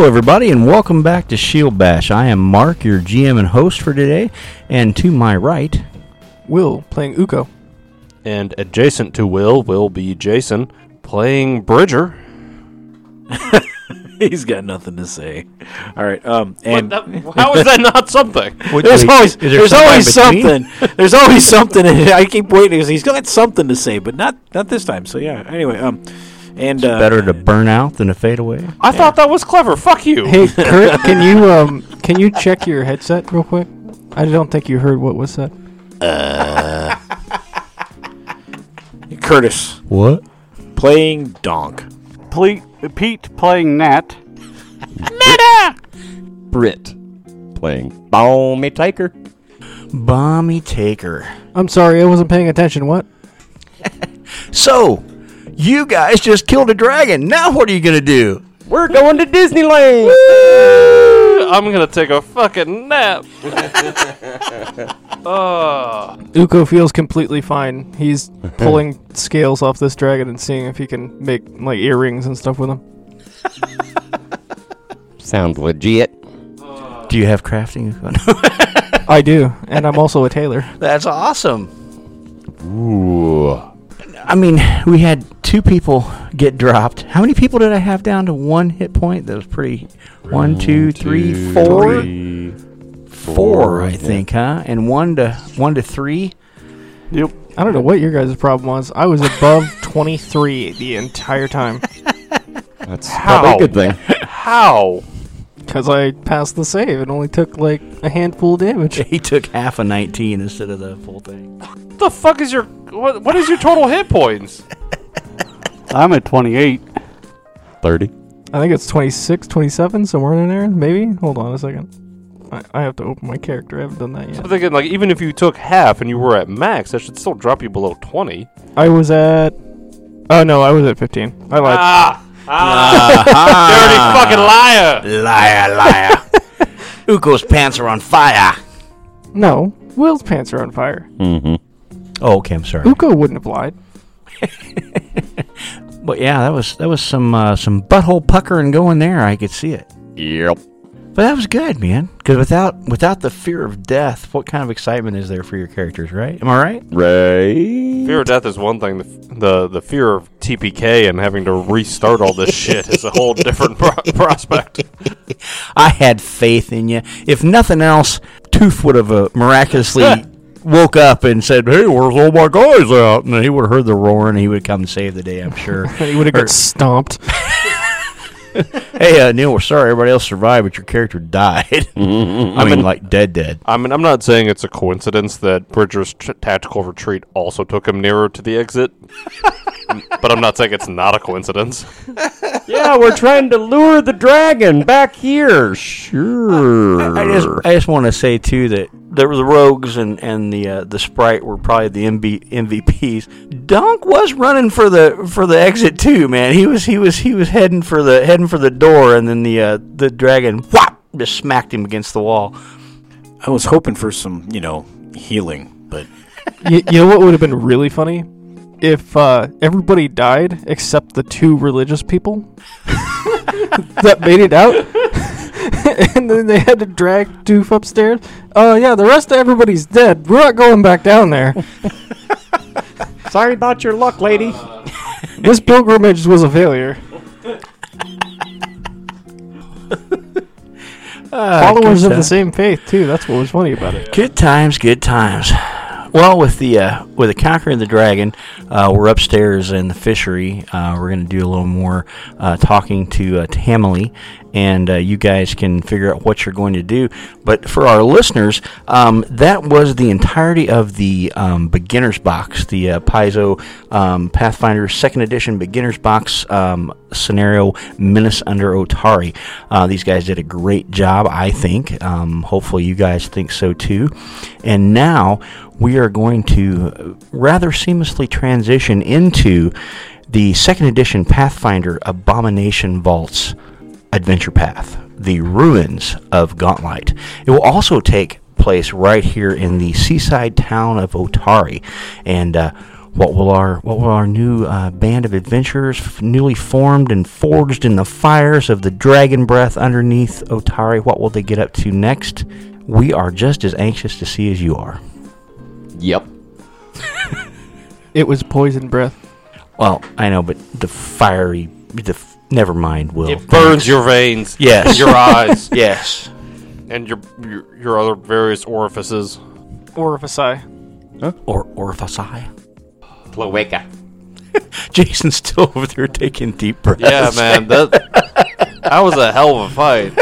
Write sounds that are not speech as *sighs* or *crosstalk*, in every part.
Hello, everybody, and welcome back to Shield Bash. I am Mark, your GM and host for today, and to my right, Will playing Uko. And adjacent to Will will be Jason playing Bridger. *laughs* He's got nothing to say. All right. Um, and What the- how is that not something? *laughs* there's always is there there's always in between? something. There's always something. I keep waiting because he's got something to say, but not not this time. So yeah. Anyway. Um, and uh, better to burn out than to fade away. I thought that was clever. Fuck you. Hey, *laughs* Kurt, can you um can you check your headset real quick? I don't think you heard what was said. Curtis What? playing Donk. Ple- Pete playing Nat. Meta! Brit playing Balmy Taker. Bommy Taker. I'm sorry, I wasn't paying attention. What? *laughs* So, you guys just killed a dragon. Now, what are you going to do? We're going to Disneyland. I'm gonna take a fucking nap. *laughs* uh, Uko feels completely fine. He's pulling *laughs* scales off this dragon and seeing if he can make like earrings and stuff with them. Sounds legit. Do you have crafting? I do, and I'm *laughs* also a tailor. That's awesome. Ooh. I mean, we had two people get dropped. How many people did I have down to one hit point? That was pretty. One, two, three, four, Three, four, I yeah. think, huh? And one to one to three. Yep. I don't know what your guys' problem was. I was above *laughs* 23 the entire time That's How? probably a good thing. how? Because I passed the save. It only took like a handful of damage. *laughs* He took half a nineteen instead of the full thing. What the fuck is your what? What is your total hit points? *laughs* I'm at 28. 30. I think it's 26, 27, somewhere in there, maybe. Hold on a second. I, I have to open my character. I haven't done that yet. I'm yet. thinking like even if you took half and you were at max, that should still drop you below twenty. I was at. Oh no, I was at 15. I lied. Ah, ah, *laughs* dirty fucking liar! Liar, liar. *laughs* Uko's pants are on fire. no, Will's pants are on fire. Mm-hmm. Oh, okay. I'm sorry. Uko wouldn't have lied. *laughs* But yeah, that was that was some uh, some butthole puckering going there. I could see it. Yep. But that was good, man. Because without without the fear of death, what kind of excitement is there for your characters, right? Am I right? Right. Fear of death is one thing. The, the the fear of TPK and having to restart all this shit is a whole *laughs* different pro- prospect. *laughs* I had faith in you. If nothing else, Tooth would have uh, miraculously *laughs* woke up and said, "Hey, where's all my guys out?" And he would have heard the roar, and He would come save the day. I'm sure. He would have got stomped. *laughs* hey, uh, Neil, we're sorry everybody else survived, but your character died. *laughs* I mean, like dead, dead. I mean, I'm not saying it's a coincidence that Bridger's t- tactical retreat also took him nearer to the exit, *laughs* but I'm not saying it's not a coincidence. Yeah, we're trying to lure the dragon back here. Sure. I just, I just want to say too that the, the rogues and and the uh, the sprite were probably the MB, MVPs. Donk was running for the for the exit too, man. He was he was he was heading for the heading for the door, and then the uh, the dragon whop just smacked him against the wall. I was hoping for some, you know, healing, but you, you know what would have been really funny? If uh, everybody died except the two religious people *laughs* that made it out. *laughs* and then they had to drag Doof upstairs. Oh, yeah, the rest of everybody's dead. We're not going back down there. *laughs* Sorry about your luck, lady. *laughs* This pilgrimage was a failure. Followers of the same faith, too. That's what was funny about it. Good times, good times. Well, with the uh, with the conquering the dragon, uh, we're upstairs in the fishery. Uh, we're going to do a little more uh, talking to uh, Tamily, and uh, you guys can figure out what you're going to do. But for our listeners, um, that was the entirety of the um, beginners box, the uh, Paizo um, Pathfinder Second Edition beginners box um, scenario, Menace under Otari. Uh, these guys did a great job, I think. Um, hopefully, you guys think so too. And now we are going to rather seamlessly transition into the second edition Pathfinder Abomination Vaults Adventure Path, the ruins of Gauntlight. It will also take place right here in the seaside town of Otari. And uh, what will our what will our new uh, band of adventurers, f- newly formed and forged in the fires of the dragon breath underneath Otari, what will they get up to next? We are just as anxious to see as you are. Yep. *laughs* It was poison breath. Well, I know, but the fiery, the f- never mind. Will It burns your veins, Yes. your eyes, *laughs* yes. and your, your your other various orifices. Orifici. Or orifici. Cloaca. *laughs* Jason's still over there taking deep breaths. Yeah, man, that that was a hell of a fight.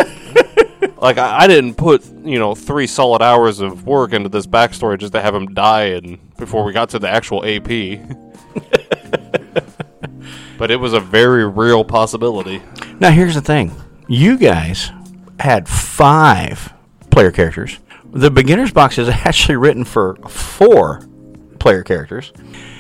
Like I, I didn't put you know three solid hours of work into this backstory just to have him die and before we got to the actual AP. *laughs* but it was a very real possibility. Now here's the thing: you guys had five player characters. The beginner's box is *laughs* actually written for four player characters.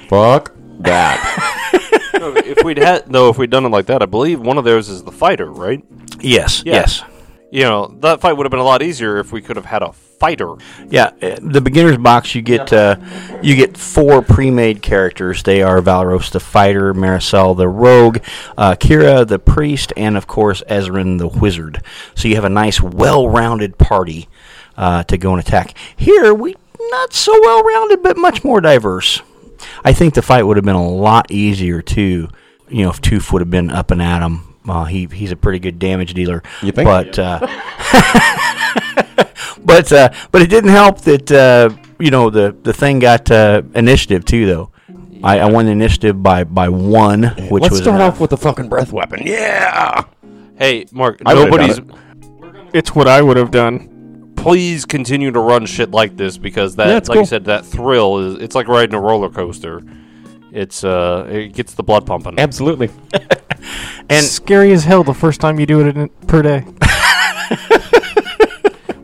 Fuck that. *laughs* No, if we'd had no, if we'd done it like that, I believe one of those is the fighter, right? Yes, Yeah. yes, You know that fight would have been a lot easier if we could have had a fighter. yeah. uh, The beginner's box, you get uh, you get four pre-made characters. They are Valeros the fighter, Merisiel the rogue, uh, Kyra the priest, and of course Ezren the wizard. So you have a nice, well-rounded party uh, to go and attack. Here, we not so well-rounded, but much more diverse. I think the fight would have been a lot easier too. You know, if Toof would have been up and at him. Uh, he he's a pretty good damage dealer. You think? But uh, *laughs* *laughs* but uh, but it didn't help that uh, you know the the thing got uh, initiative too though. I, I won initiative by by one, which Let's was start enough. off with the fucking breath weapon. Yeah. Hey, Mark, I nobody's. done It's what I would have done. Please continue to run shit like this because that, Yeah, like it's you said, that thrill is. It's like riding a roller coaster. It's uh, it gets the blood pumping. Absolutely. *laughs* And Scary as hell the first time you do it in, per day. *laughs*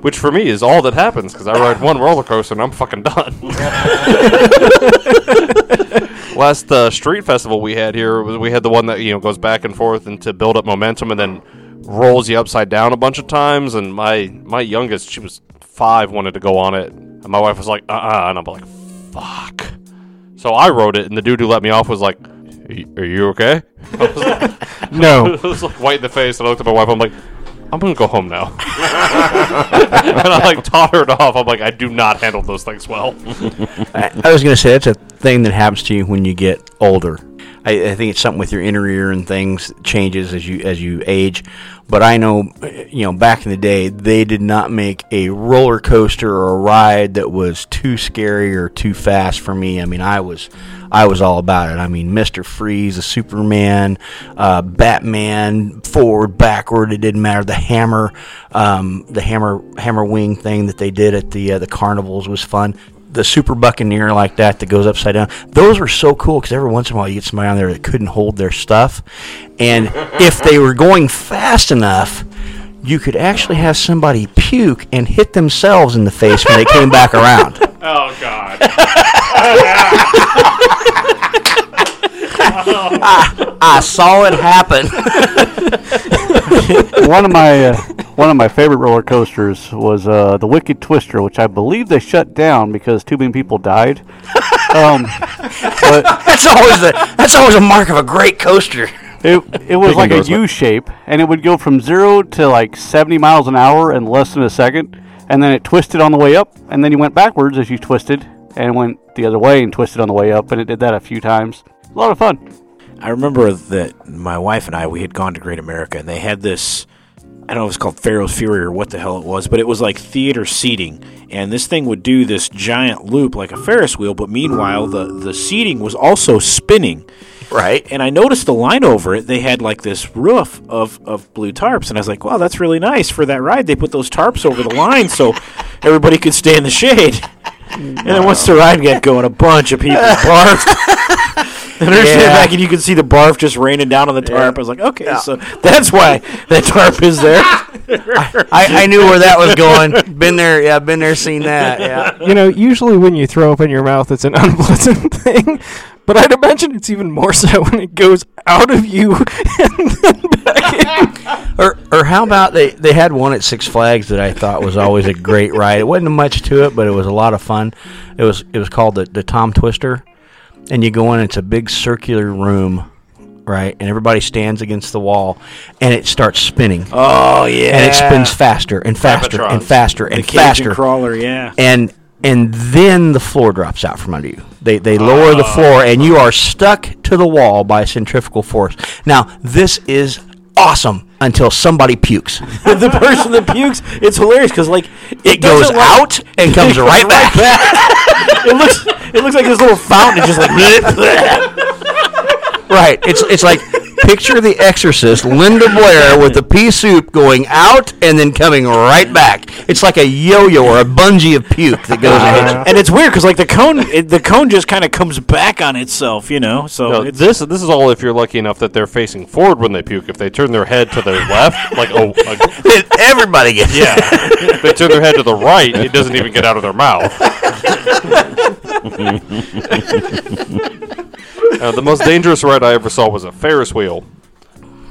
Which for me is all that happens because I ride one roller coaster and I'm fucking done. *laughs* Last uh, street festival we had here was we had the one that you know goes back and forth and to build up momentum and then rolls you upside down a bunch of times. And my my youngest, she was five, wanted to go on it, and my wife was like, "Uh, uh and I'm like, "Fuck." So I rode it, and the dude who let me off was like, "Are you, are you okay?" *laughs* I was like, No. *laughs* I was like white in the face, and I looked at my wife. I'm like, I'm gonna go home now. *laughs* and I like tottered off. I'm like, I do not handle those things well. I, I was to say that's a thing that happens to you when you get older. I, I think it's something with your inner ear and things changes as you as you age. But I know, you know, back in the day, they did not make a roller coaster or a ride that was too scary or too fast for me. I mean, I was, I was all about it. I mean, Mister Freeze, the Superman, uh, Batman, forward, backward, it didn't matter. The hammer, um, the hammer, hammer wing thing that they did at the uh, the carnivals was fun the super buccaneer like that that goes upside down. Those were so cool because every once in a while you get somebody on there that couldn't hold their stuff. And if they were going fast enough you could actually have somebody puke and hit themselves in the face when they came back around. *laughs* Oh God! i saw it happen. *laughs* One of my uh, one of my favorite roller coasters was uh, the Wicked Twister, which I believe they shut down because too many people died. *laughs* Um, but that's always the that's always a mark of a great coaster it it was Big like a U shape, and it would go from zero to like 70 miles an hour in less than a second, and then it twisted on the way up, and then you went backwards as you twisted, and went the other way and twisted on the way up, and it did that a few times. A lot of fun. I remember that my wife and I we had gone to Great America and they had this I don't know if it's called Pharaoh's Fury or what the hell it was, but it was like theater seating. And this thing would do this giant loop like a Ferris wheel, but meanwhile the, the seating was also spinning. right And I noticed the line over it, they had like this roof of, of blue tarps. And I was like, wow, that's really nice for that ride. They put those tarps over the line so *laughs* everybody could stay in the shade. And then once the ride got going, a bunch of people *laughs* barfed. *laughs* And they're standing Yeah. back, and you can see the barf just raining down on the tarp. I was like, okay, so that's why that tarp is there. *laughs* I, I knew where that was going been there yeah been there seen that yeah You know, usually when you throw up in your mouth, it's an *laughs* unpleasant thing. But I'd imagine it's even more so when it goes out of you and then back in. Or, or how about they, they had one at Six Flags that I thought was always a great ride. It wasn't much to it, but it was a lot of fun. It was it was called the, the Tom Twister, and you go in. It's a big circular room, right? And everybody stands against the wall, and it starts spinning, Oh yeah. and it spins faster and faster and faster The and Cajun faster, crawler, yeah. and and then the floor drops out from under you. They they lower the oh. floor, and you are stuck to the wall by centrifugal force. Now this is awesome until somebody pukes. *laughs* the person that pukes, it's hilarious because like It goes like- out and comes *laughs* right back. it looks it looks like this little fountain is just like *laughs* Right. It's it's like picture the Exorcist, Linda Blair with the pea soup going out and then coming right back. It's like a yo-yo or a bungee of puke that goes out. and it's weird because like the cone it, the cone just kind of comes back on itself, you know. So No, this this is all if you're lucky enough that they're facing forward when they puke. If they turn their head to their left, like oh, like, *laughs* Everybody gets yeah, if they turn their head to the right, it doesn't even get out of their mouth. *laughs* Uh, the most dangerous ride I ever saw was a Ferris wheel.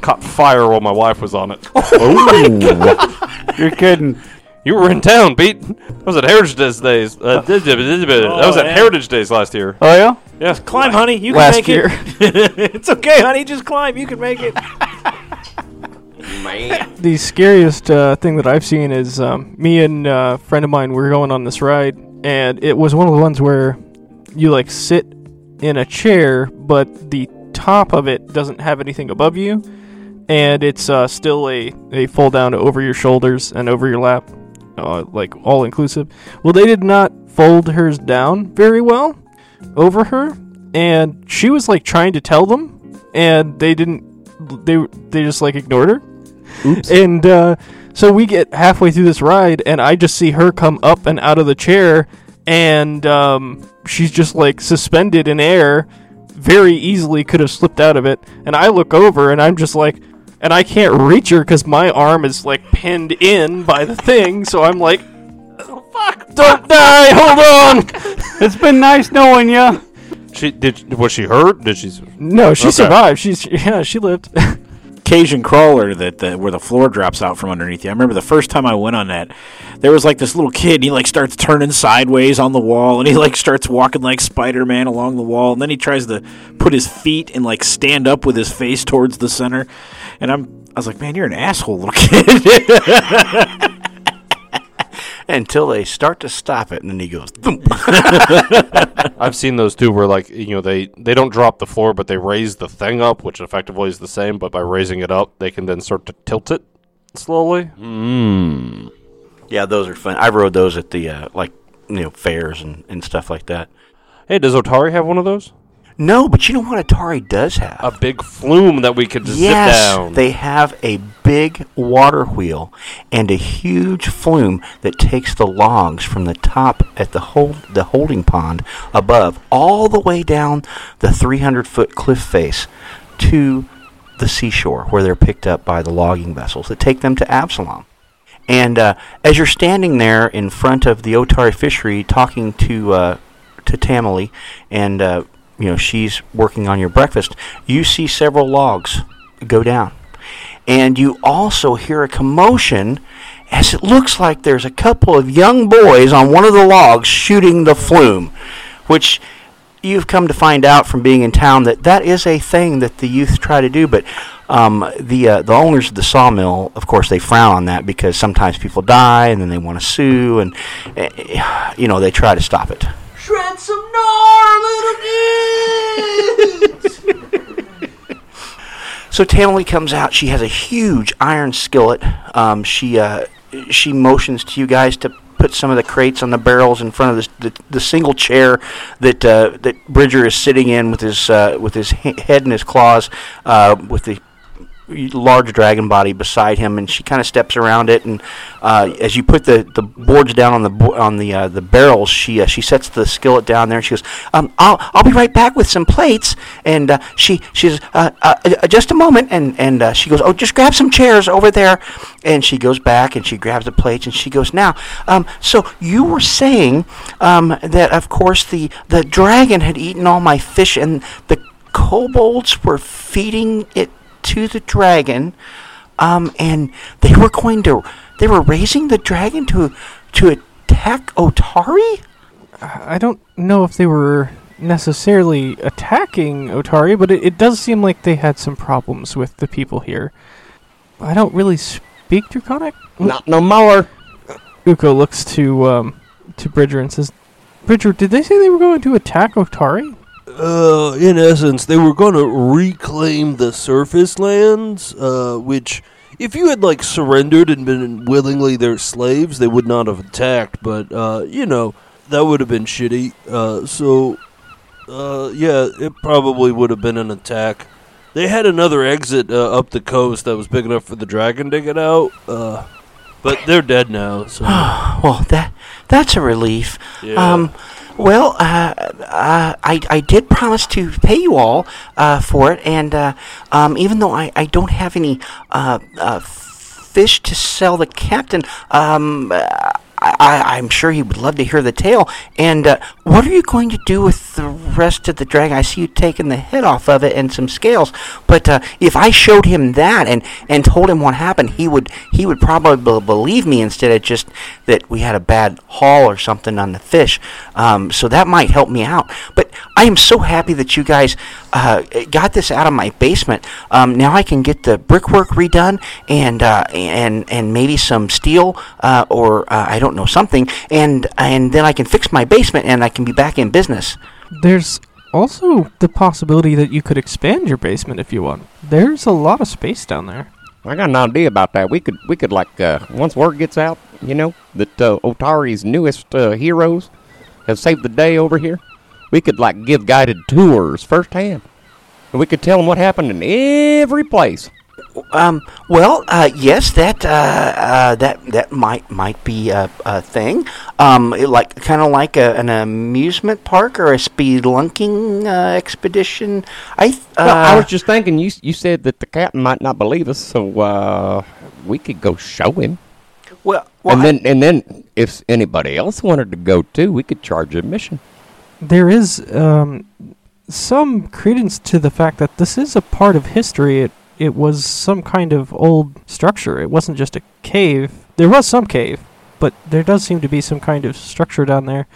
Caught fire while my wife was on it. *laughs* You're kidding. You were in town, Pete. That was at Heritage Days. Uh, that was at yeah. Heritage Days last year. Oh yeah. Yeah, climb, honey. You can Last make year. it. *laughs* it's okay, honey. Just climb. You can make it. The scariest uh, thing that I've seen is um, me and uh, a friend of mine were going on this ride, and it was one of the ones where you like sit in a chair, but the top of it doesn't have anything above you, and it's uh, still a, a fold down over your shoulders and over your lap, uh, like all inclusive. Well, they did not fold hers down very well over her, and she was like trying to tell them, and they didn't. They they just like ignored her. And uh, so we get halfway through this ride, and I just see her come up and out of the chair, and um, she's just like suspended in air, very easily could have slipped out of it. And I look over, and I'm just like, and I can't reach her because my arm is like pinned in by the thing. So I'm like, oh, fuck, don't die, hold on. *laughs* It's been nice knowing you. she did. Was she hurt? Did she? No, she Okay. survived. She's yeah, she lived. *laughs* Cajun crawler that the, where the floor drops out from underneath you. I remember the first time I went on that, there was like this little kid. And he like starts turning sideways on the wall, and he like starts walking like Spider Man along the wall, and then he tries to put his feet and like stand up with his face towards the center. And I'm, I was like, man, you're an asshole, little kid. *laughs* until they start to stop it, and then he goes. "Thump." *laughs* I've seen those too, where like you know they they don't drop the floor, but they raise the thing up, which effectively is the same. But by raising it up, they can then start to tilt it slowly. Mmm. yeah, those are fun. I rode those at the uh, like you know fairs and, and stuff like that. Hey, does Otari have one of those? No, but you know what Otari does have? A big flume that we could just yes, zip down. they have a big water wheel and a huge flume that takes the logs from the top at the hold the holding pond above all the way down the 300 foot cliff face to the seashore where they're picked up by the logging vessels that take them to Absalom. And uh, as you're standing there in front of the Otari fishery talking to uh, to Tamily, and uh, you know she's working on your breakfast, you see several logs go down, and you also hear a commotion as it looks like there's a couple of young boys on one of the logs shooting the flume, which you've come to find out from being in town that that is a thing that the youth try to do, but um, the uh, the owners of the sawmill, of course, they frown on that because sometimes people die and then they want to sue, and uh, you know they try to stop it. Shred some gnar, little kids. *laughs* So Tamily comes out. She has a huge iron skillet. Um, she uh, she motions to you guys to put some of the crates on the barrels in front of the the, the single chair that uh, that Bridger is sitting in with his uh, with his he- head in his claws, uh, with the large dragon body beside him, and she kind of steps around it. And uh, as you put the, the boards down on the on the uh, the barrels, she uh, she sets the skillet down there, and she goes, um, "I'll I'll be right back with some plates." And uh, she she says, uh, uh, "Just a moment," and and she goes, "Oh, just grab some chairs over there." And she goes back and she grabs the plates, and she goes, "Now, um, so you were saying um, that of course the the dragon had eaten all my fish, and the kobolds were feeding it to the dragon, um, and they were going to, they were raising the dragon to, to attack Otari. I don't know if they were necessarily attacking Otari, but it, it does seem like they had some problems with the people here. I don't really speak Draconic. Not no more. Uko looks to um, to Bridger and says, "Bridger, did they say they were going to attack Otari?" Uh, in essence, they were going to reclaim the surface lands, uh, which, if you had, like, surrendered and been willingly their slaves, they would not have attacked, but, uh, you know, that would have been shitty. Uh, so, uh, yeah, it probably would have been an attack. They had another exit uh, up the coast that was big enough for the dragon to get out, uh, but they're dead now, so. *sighs* Well, that that's a relief. Yeah. Um, well, uh, uh, I, I did promise to pay you all uh, for it, and uh, um, even though I, I don't have any uh, uh, fish to sell the captain, um, I, I'm sure he would love to hear the tale. And uh, what are you going to do with the rest of the dragon? I see you taking the head off of it and some scales. But uh, if I showed him that and, and told him what happened, he would he would probably believe me instead of just that we had a bad haul or something on the fish. Um, so that might help me out. But I am so happy that you guys uh, got this out of my basement. Um, now I can get the brickwork redone and uh, and and maybe some steel uh, or uh, I don't know something, and and then I can fix my basement and I can be back in business. There's also the possibility that you could expand your basement if you want. There's a lot of space down there. I got an idea about that. We could, we could like, uh, once word gets out, you know, that uh, Otari's newest uh, heroes have saved the day over here, we could like give guided tours firsthand, and we could tell them what happened in every place. Um, well, uh, yes, that uh, uh, that that might might be a, a thing. Um, like kind of like a, an amusement park or a spelunking uh, expedition. I th- uh, Well, I was just thinking, you you said that the captain might not believe us, so uh, we could go show him, well, well, and I- then and then if anybody else wanted to go too, we could charge admission. There is um, some credence to the fact that this is a part of history. It it was some kind of old structure. It wasn't just a cave. There was some cave, but there does seem to be some kind of structure down there,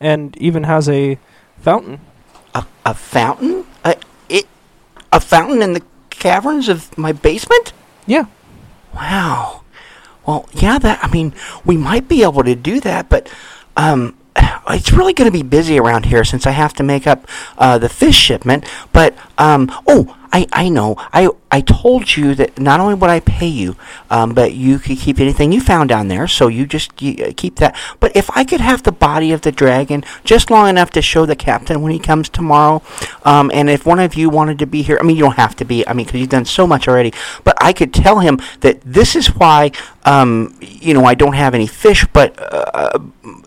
and even has a fountain. a, a fountain? A, it, a fountain in the caverns of my basement? Yeah, Wow. Well, yeah, that I mean, we might be able to do that, but um *sighs* it's really going to be busy around here since I have to make up uh, the fish shipment. But um, oh, I, I know. I I told you that not only would I pay you, um, but you could keep anything you found down there. So you just you, uh, keep that. But if I could have the body of the dragon just long enough to show the captain when he comes tomorrow, um, and if one of you wanted to be here, I mean, you don't have to be. I mean, because you've done so much already. But I could tell him that this is why, um, you know, I don't have any fish, but uh,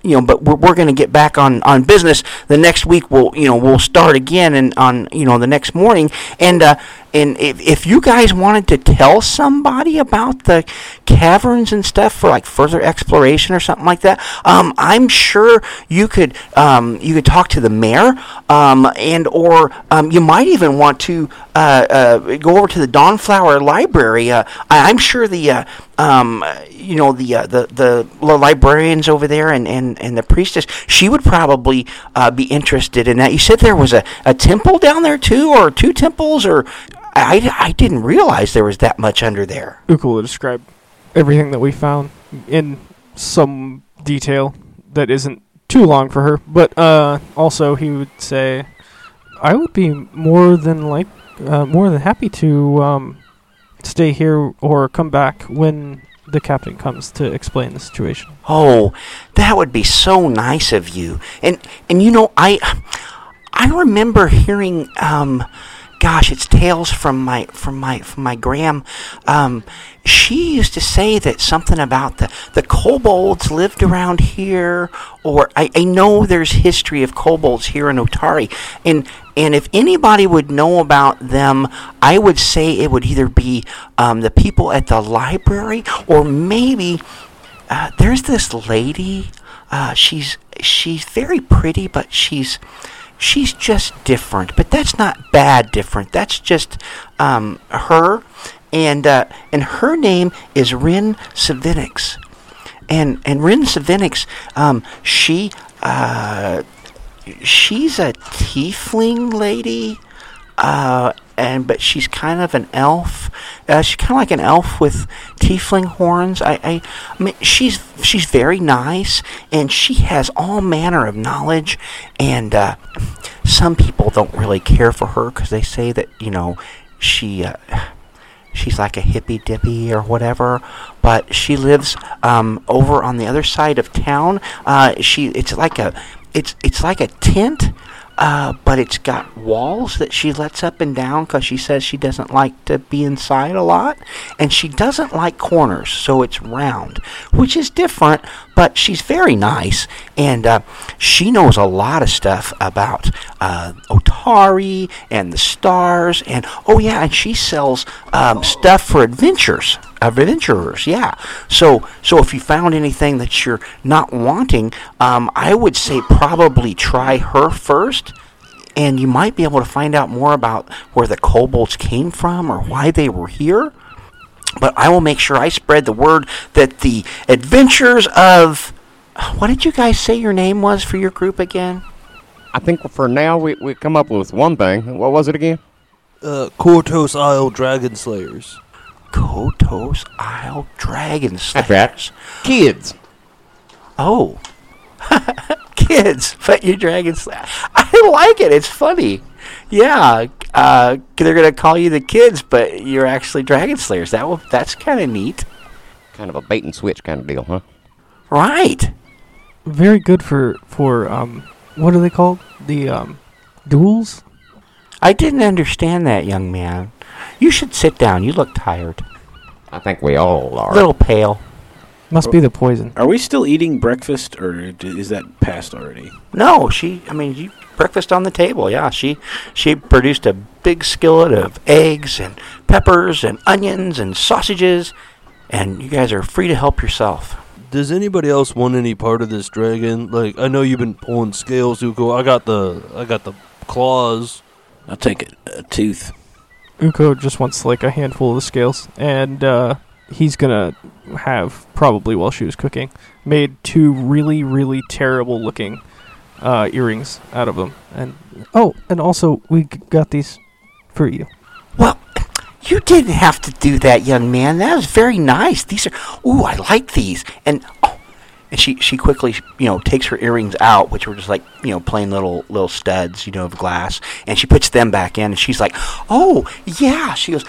you know, but we're, we're going to get back on, on business. The next week we'll, you know, we'll start again and on, you know, the next morning. And, uh, and if, if you guys wanted to tell somebody about the caverns and stuff for like further exploration or something like that, um, I'm sure you could, um, you could talk to the mayor, um, and, or, um, you might even want to, uh, uh, go over to the Dawnflower Library. Uh, I, I'm sure the, uh, um, you know, the, uh, the, the librarians over there and, and, and the priestess, she would probably, uh, be interested in that. You said there was a, a temple down there too, or two temples, or I, I didn't realize there was that much under there. Uko will describe everything that we found in some detail that isn't too long for her. But uh, also, he would say, "I would be more than like, uh, more than happy to um, stay here or come back when the captain comes to explain the situation." Oh, that would be so nice of you. And and you know, I I remember hearing um gosh, it's tales from my from my from my gram. Um she used to say that something about the the kobolds lived around here or I, I know there's history of kobolds here in Otari and and if anybody would know about them, I would say it would either be um, the people at the library or maybe uh, there's this lady. Uh, she's she's very pretty, but she's she's just different. But that's not bad different. That's just um, her, and uh, and her name is Wrin Sivinxi, and and Wrin Sivinxi, um, she. Uh, she's a tiefling lady, uh, and but she's kind of an elf. Uh, she's kind of like an elf with tiefling horns. I, I, I mean, she's she's very nice, and she has all manner of knowledge. And uh, some people don't really care for her because they say that you know she. Uh, she's like a hippy dippy or whatever, but she lives um, over on the other side of town. Uh, she it's like a it's it's like a tent, uh, but it's got walls that she lets up and down because she says she doesn't like to be inside a lot, and she doesn't like corners, so it's round, which is different. But she's very nice, and uh, she knows a lot of stuff about uh, Otari and the stars, and oh yeah, and she sells um, stuff for adventures adventurers. Yeah. So so if you found anything that you're not wanting, um, I would say probably try her first. And you might be able to find out more about where the kobolds came from or why they were here. But I will make sure I spread the word that the adventures of. What did you guys say your name was for your group again? I think for now we we come up with one thing. What was it again? Uh, Kortos Isle Dragon Slayers. Kortos Isle Dragon Slayers. right. Kids. Oh. *laughs* Kids, but you dragon slayer. I like it. It's funny. Yeah, uh, they're gonna call you the kids, but you're actually dragon slayers. That will, that's kind of neat, Kind of a bait and switch kind of deal, huh? right? Very good for for um, what are they called? The um, duels. I didn't understand that, young man. You should sit down. You look tired, I think we all are. a are. little pale. Must be the poison. Are we still eating breakfast, or d- is that past already? No, she. I mean, you breakfast on the table. Yeah, she she produced a big skillet of eggs and peppers and onions and sausages, and you guys are free to help yourself. Does anybody else want any part of this dragon? Like, I know you've been pulling scales, Uko. I got the, I got the claws. I'll take a, a tooth. Uko just wants like a handful of the scales, and uh, he's gonna have probably while she was cooking made two really really terrible looking uh, earrings out of them. And oh, and also we g- got these for you. Well, you didn't have to do that, young man. That was very nice. These are, ooh, I like these. And oh, and she she quickly you know takes her earrings out, which were just like you know plain little little studs, you know, of glass, and she puts them back in, and she's like, oh yeah. She goes,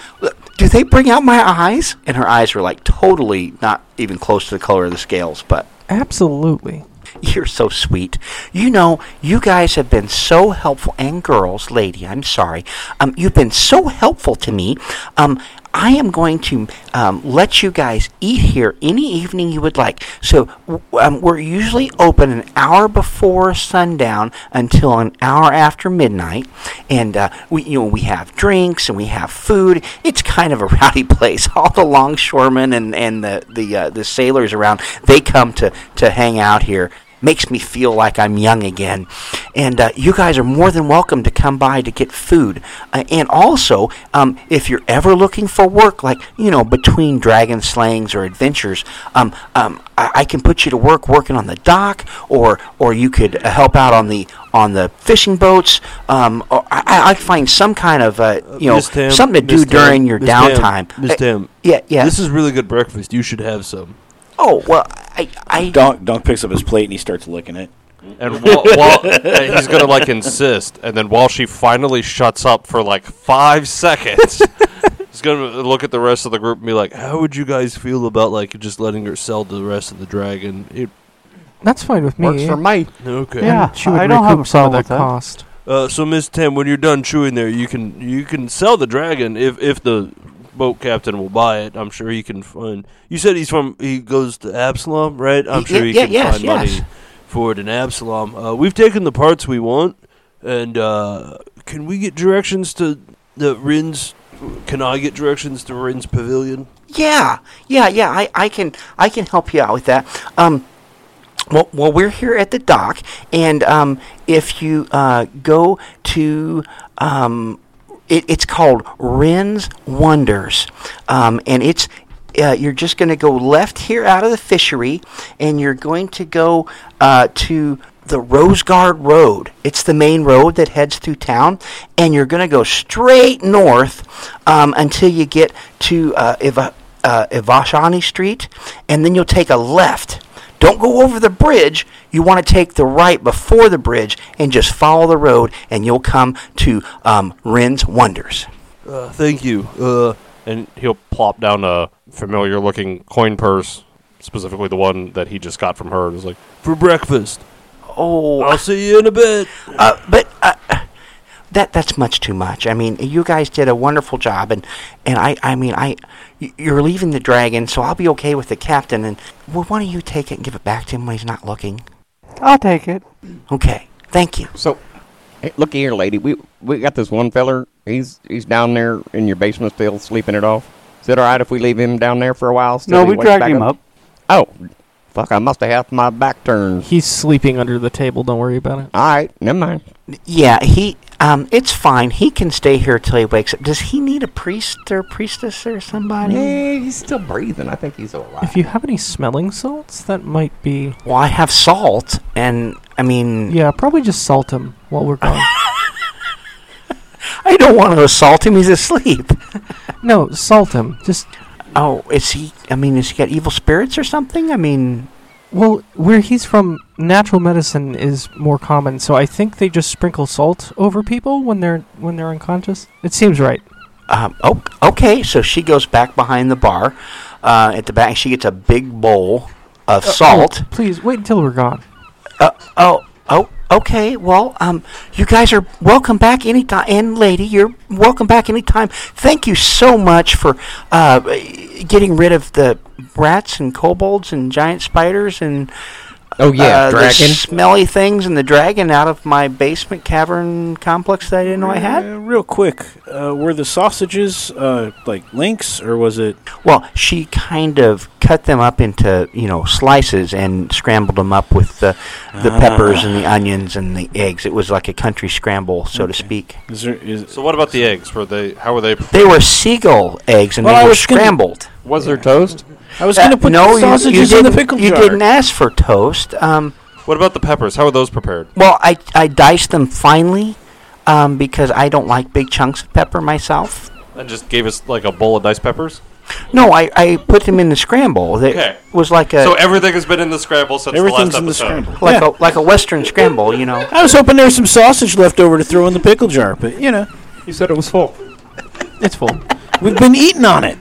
do they bring out my eyes? And her eyes were like totally not even close to the color of the scales, but Absolutely. you're so sweet. You know, you guys have been so helpful, and girls, lady, I'm sorry. Um, you've been so helpful to me. Um, I am going to um, let you guys eat here any evening you would like. So um, we're usually open an hour before sundown until an hour after midnight, and uh, we you know we have drinks and we have food. It's kind of a *laughs* rowdy place. All the longshoremen and and the the uh, the sailors around they come to to hang out here makes me feel like I'm young again. And uh, you guys are more than welcome to come by to get food. Uh, and also, um, if you're ever looking for work, like, you know, between dragon slayings or adventures, um, um, I-, I can put you to work working on the dock, or or you could uh, help out on the on the fishing boats. Um, or I, I- find some kind of, uh, you know, Tam, something to do Tam, during your Tam, downtime. Miss Uh, Tam, yeah, yeah. This is really good breakfast. You should have some. Oh, well, I, I, Donk, Donk picks up his plate and he starts licking it. And while, while *laughs* he's gonna like insist, and then while she finally shuts up for like five seconds, *laughs* he's gonna look at the rest of the group and be like, How would you guys feel about like just letting her sell to the rest of the dragon? It, That's fine with me. Works for me. okay. Yeah. She would I don't have recoup a some of problem that with that. cost. Uh, so Miss Tam, when you're done chewing there, you can you can sell the dragon if if the boat captain will buy it. I'm sure he can find. You said he's from he goes to Absalom, right? I'm sure he yeah, can yes, find yes. money for it in Absalom. Uh, we've taken the parts we want, and uh, can we get directions to the Wrin's? Can I get directions to Wrin's pavilion? Yeah, yeah, yeah. I, I can I can help you out with that. Um, well, well, we're here at the dock, and um, if you uh, go to um, it, it's called Wrin's Wonders, um, and it's uh, you're just going to go left here out of the fishery, and you're going to go uh, to the Rose Guard Road. It's the main road that heads through town, and you're going to go straight north um, until you get to uh, Iva, uh, Ivashani Street, and then you'll take a left. Don't go over the bridge. You want to take the right before the bridge and just follow the road, and you'll come to um, Wrin's Wonders. Uh, thank you. Uh, And he'll plop down a familiar looking coin purse, specifically the one that he just got from her, and is like, for breakfast. Oh, I'll see you in a bit. Uh, but uh, that that's much too much. I mean, you guys did a wonderful job, and and I I mean I y- you're leaving the dragon, so I'll be okay with the captain. And well, why don't you take it and give it back to him when he's not looking? I'll take it. Okay, thank you. So, hey, looky here, lady. We we got this one feller. He's he's down there in your basement still sleeping it off. Is it all right if we leave him down there for a while? Still No, we dragged back him up. Oh, fuck! I must have had my back turned. He's sleeping under the table. Don't worry about it. All right, never mind. Yeah, he um, it's fine. He can stay here till he wakes up. Does he need a priest or priestess or somebody? Yeah, he's still breathing. I think he's alive. If you have any smelling salts, that might be. Well, I have salt, and I mean, Yeah, probably just salt him while we're gone. *laughs* I don't want to assault him. He's asleep. *laughs* no, salt him. Just Oh, is he? I mean, has he got evil spirits or something? I mean, well, where he's from, natural medicine is more common. So I think they just sprinkle salt over people when they're when they're unconscious. It seems right. Um, oh, okay. So she goes back behind the bar. Uh, at the back, she gets a big bowl of salt. Oh, please wait until we're gone. Uh, oh, oh, okay. Well, um, you guys are welcome back anytime. And lady, you're welcome back anytime. Thank you so much for uh, getting rid of the rats and kobolds and giant spiders and oh yeah, uh, the smelly things and the dragon out of my basement cavern complex that I didn't know I had. Uh, real quick, uh, were the sausages uh, like links, or was it? Well, she kind of cut them up into you know slices and scrambled them up with the the peppers and the onions and the eggs. It was like a country scramble, so to speak. Is there? Is, "So what about the eggs? Were they? How were they? They were seagull eggs and Well, I they were was gonna- scrambled. Was there toast? I was going to Uh, put no, the you- you, sausages in the didn't- pickle You jar. didn't ask for toast. Um, What about the peppers? How were those prepared? well, I I diced them finely um, because I don't like big chunks of pepper myself. And just gave us like a bowl of diced peppers. No, I, I put them in the scramble. It Okay. was like a so everything has been in the scramble since Everything's the in the scramble. like Yeah. a like a western scramble, you know. I was hoping there was some sausage left over to throw in the pickle jar, but you know, You said it was full. It's full. we've been eating on it.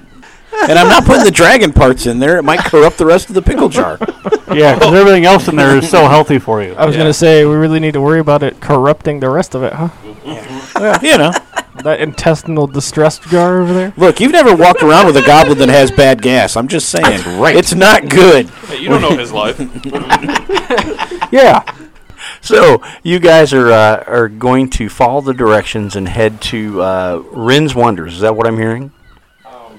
And I'm not putting the dragon parts in there; it might corrupt the rest of the pickle jar. Yeah, because everything else in there is so healthy for you. I was gonna say we really need to worry about it corrupting the rest of it, huh? Well, you know, That intestinal distress jar over there. look, you've never walked around with a goblin that has bad gas. I'm just saying, right. it's not good. Hey, you don't know his life. *laughs* Yeah. So you guys are uh, are going to follow the directions and head to uh, Wrin's Wonders. Is that what I'm hearing?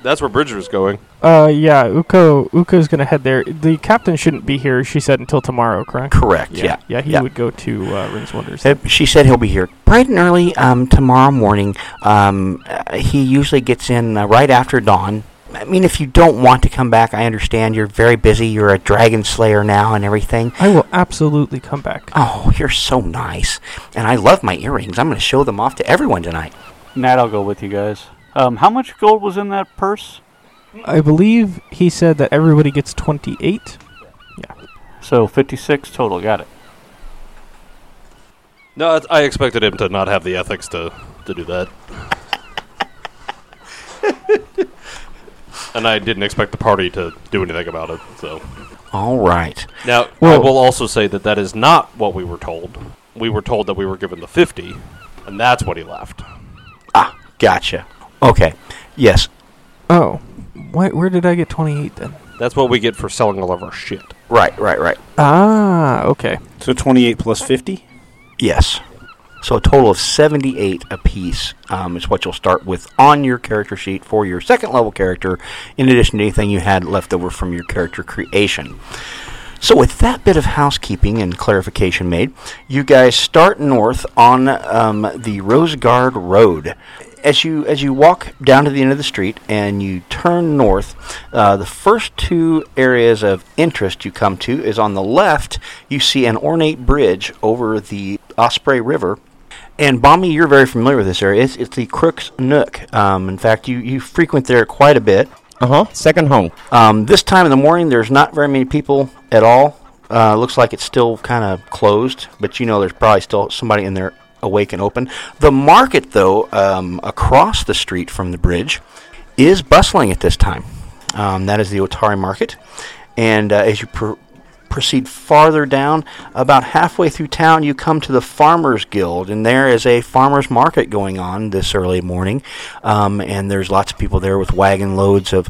That's where Bridger's going. Uh, yeah. Uko Uko's gonna head there. The captain shouldn't be here. She said until tomorrow, correct? Correct. Yeah. Yeah, he Yeah. would go to uh, Wrin's Wonders. Uh, She said he'll be here bright and early um, tomorrow morning. Um, uh, he usually gets in uh, right after dawn. I mean, if you don't want to come back, I understand. You're very busy. You're a dragon slayer now and everything. I will absolutely come back. Oh, you're so nice. And I love my earrings. I'm going to show them off to everyone tonight. Nat, I'll go with you guys. Um, how much gold was in that purse? I believe he said that everybody gets 28. Yeah. So 56 total. Got it. No, it's- I expected him to not have the ethics to, to do that. and I didn't expect the party to do anything about it. So All right. now I Well- will also say that that is not what we were told. We were told that we were given the fifty, and that's what he left. Ah, gotcha. Okay. Yes. Oh, why, where did I get 28 then? That's what we get for selling all of our shit. Right, right, right. Ah, okay. So 28 plus 50. Yes. So a total of 78 apiece um, is what you'll start with on your character sheet for your second level character, in addition to anything you had left over from your character creation. So with that bit of housekeeping and clarification made, you guys start north on um, the Rose Guard Road. As you as you walk down to the end of the street and you turn north, uh, the first two areas of interest you come to is on the left. You see an ornate bridge over the Osprey River. And Bommy, you're very familiar with this area. It's, it's the Crook's Nook. Um, in fact, you, you frequent there quite a bit. Uh huh. Second home. Um, this time in the morning, there's not very many people at all. Uh, looks like it's still kind of closed, but you know there's probably still somebody in there awake and open. The market, though, um, across the street from the bridge, is bustling at this time. Um, that is the Otari Market, and uh, as you pr- proceed farther down, about halfway through town, you come to the Farmers Guild, and there is a farmers market going on this early morning. Um, and there's lots of people there with wagon loads of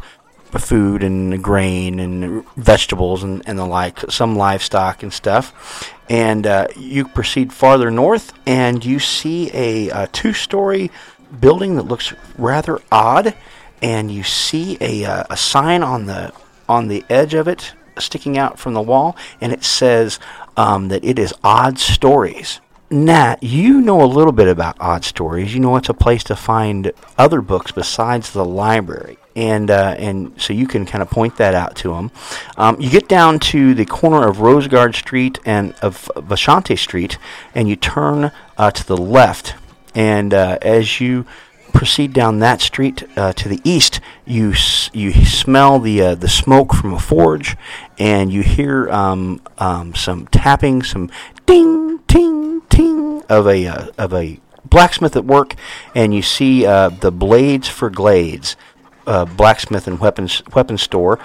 food and grain and vegetables and, and the like, some livestock and stuff. And uh, you proceed farther north, and you see a, a two story building that looks rather odd. And you see a, uh, a sign on the on the edge of it sticking out from the wall, and it says um, that it is Odd Stories. Nat, you know a little bit about Odd Stories. You know it's a place to find other books besides the library, and uh, and so you can kind of point that out to them. Um, you get down to the corner of Rosegard Street and of Vashante Street, and you turn uh, to the left, and uh, as you proceed down that street uh, to the east, you s- you smell the uh, the smoke from a forge, and you hear um, um, some tapping, some ding, ting, ting of a uh, of a blacksmith at work, and you see uh, the blades for glades. Uh, blacksmith and weapons weapons store,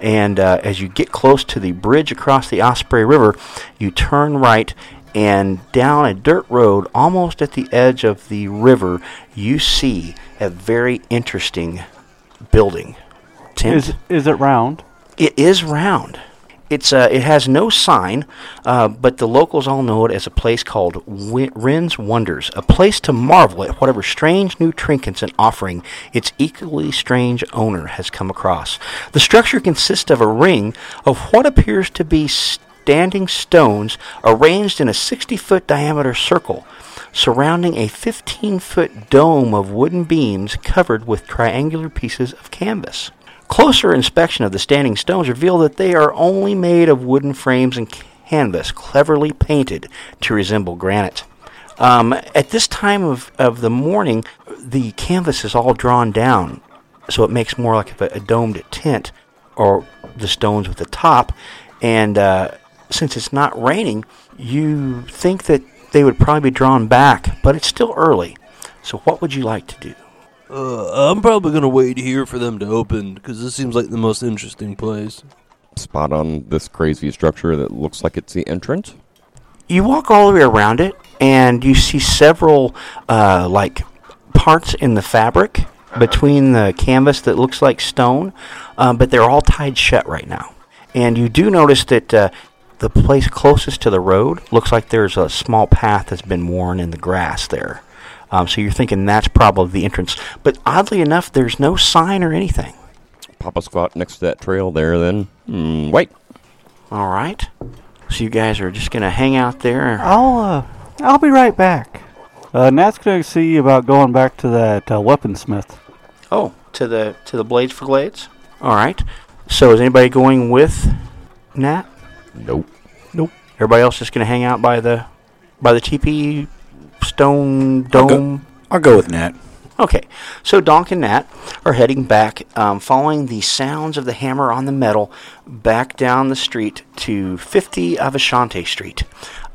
and uh, as you get close to the bridge across the Osprey River, you turn right, and down a dirt road, almost at the edge of the river, you see a very interesting building. Tim, Is is it round? it is round. It's uh, it has no sign, uh, but the locals all know it as a place called Wrin's Wonders, a place to marvel at whatever strange new trinkets and offering its equally strange owner has come across. The structure consists of a ring of what appears to be standing stones arranged in a 60 foot diameter circle surrounding a 15 foot dome of wooden beams covered with triangular pieces of canvas. Closer inspection of the standing stones reveal that they are only made of wooden frames and canvas, cleverly painted to resemble granite. Um, at this time of, of the morning, the canvas is all drawn down, so it makes more like a, a domed tent, or the stones with the top. And uh, since it's not raining, you think that they would probably be drawn back, but it's still early. So, what would you like to do? Uh, I'm probably gonna wait here for them to open because this seems like the most interesting place. Spot on this crazy structure that looks like it's the entrance. you walk all the way around it and you see several uh, like parts in the fabric between the canvas that looks like stone um, but they're all tied shut right now and you do notice that uh, the place closest to the road looks like there's a small path that's been worn in the grass there um, so you're thinking that's probably the entrance but oddly enough there's no sign or anything Papa squat next to that trail there, then. Hmm, wait. all right so you guys are just gonna hang out there I'll uh, I'll be right back. Uh, Nat's gonna see about going back to that uh, weaponsmith. Oh, to the to the blades for glades. All right. So is anybody going with Nat? Nope. Nope. Everybody else just gonna hang out by the by the TP stone I'll go. dome. I'll go with Nat. Okay, so Donk and Nat are heading back, um, following the sounds of the hammer on the metal, back down the street to 50 Avashante Street.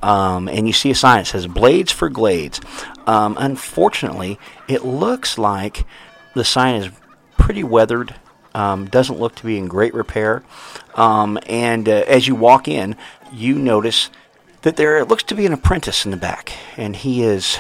Um, and you see a sign that says Blades for Glades. Um, unfortunately, it looks like the sign is pretty weathered, um, doesn't look to be in great repair. Um, and uh, as you walk in, you notice that there looks to be an apprentice in the back, and he is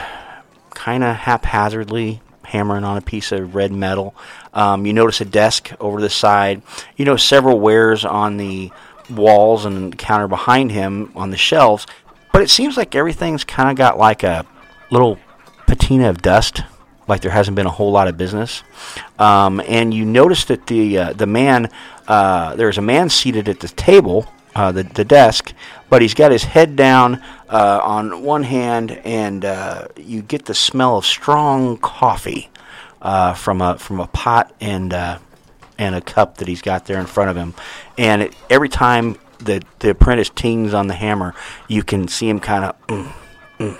kind of haphazardly hammering on a piece of red metal. Um, you notice a desk over the side. You know several wares on the walls and the counter behind him on the shelves. But it seems like everything's kind of got like a little patina of dust, like there hasn't been a whole lot of business. Um, and you notice that the uh, the man uh, there's a man seated at the table, uh, the the desk, but he's got his head down uh, on one hand, and uh, you get the smell of strong coffee uh, from a from a pot and uh, and a cup that he's got there in front of him. And it, every time the the apprentice tings on the hammer, you can see him kind of. Mm, mm.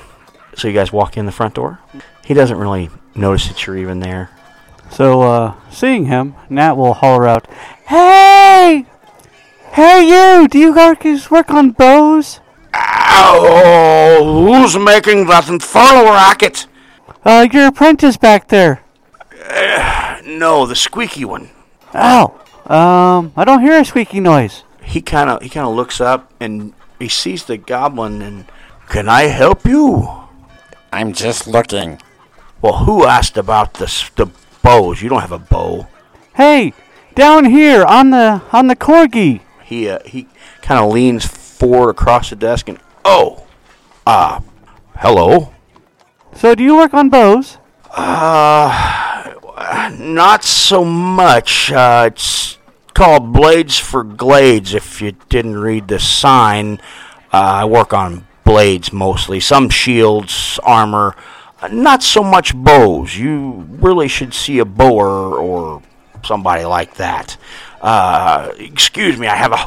So you guys walk in the front door. He doesn't really notice that you're even there. So, uh, seeing him, Nat will holler out, Hey! Hey, you! Do you guys work on bows? Oh, who's making that infernal racket? Uh, your apprentice back there. No, the squeaky one. Oh, um, I don't hear a squeaky noise. He kind of he kind of looks up and he sees the goblin and can I help you? I'm just looking. Well, who asked about the the bows? You don't have a bow. Hey, down here on the on the corgi. He uh, he kind of leans forward across the desk and oh, ah, hello. So, do you work on bows? Uh, not so much. Uh, it's called Blades for Glades. If you didn't read the sign, uh, I work on blades mostly. Some shields, armor. Uh, not so much bows. You really should see a bower or somebody like that. Uh, excuse me, I have a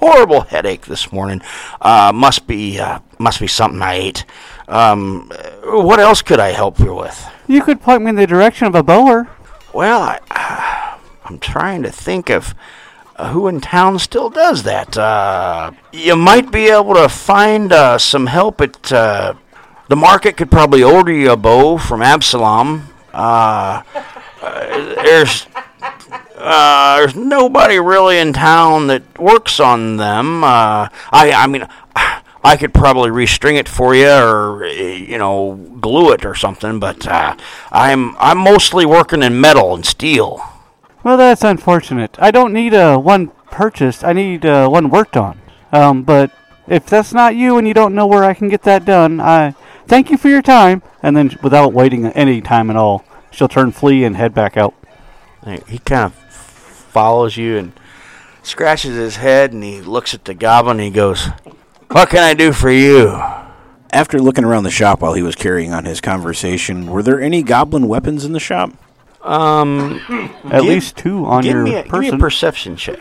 horrible headache this morning. Uh, must be uh, must be something I ate. Um, uh, what else could I help you with? You could point me in the direction of a bower. Well, I, I'm trying to think of uh, who in town still does that. Uh, you might be able to find uh, some help at uh, the market. Could probably order you a bow from Absalom. Uh, uh, there's uh, there's nobody really in town that works on them. Uh, I I mean. I could probably restring it for you, or you know, glue it or something. But uh, I'm I'm mostly working in metal and steel. Well, that's unfortunate. I don't need uh, one purchased. I need uh, one worked on. Um, but if that's not you and you don't know where I can get that done, I thank you for your time. And then, without waiting any time at all, she'll turn flee and head back out. He- He kind of follows you and scratches his head, and he looks at the goblin. and He goes, "What can I do for you?" After looking around the shop while he was carrying on his conversation, were there any goblin weapons in the shop? Um, At Give- least two on give your me a, give me a perception check.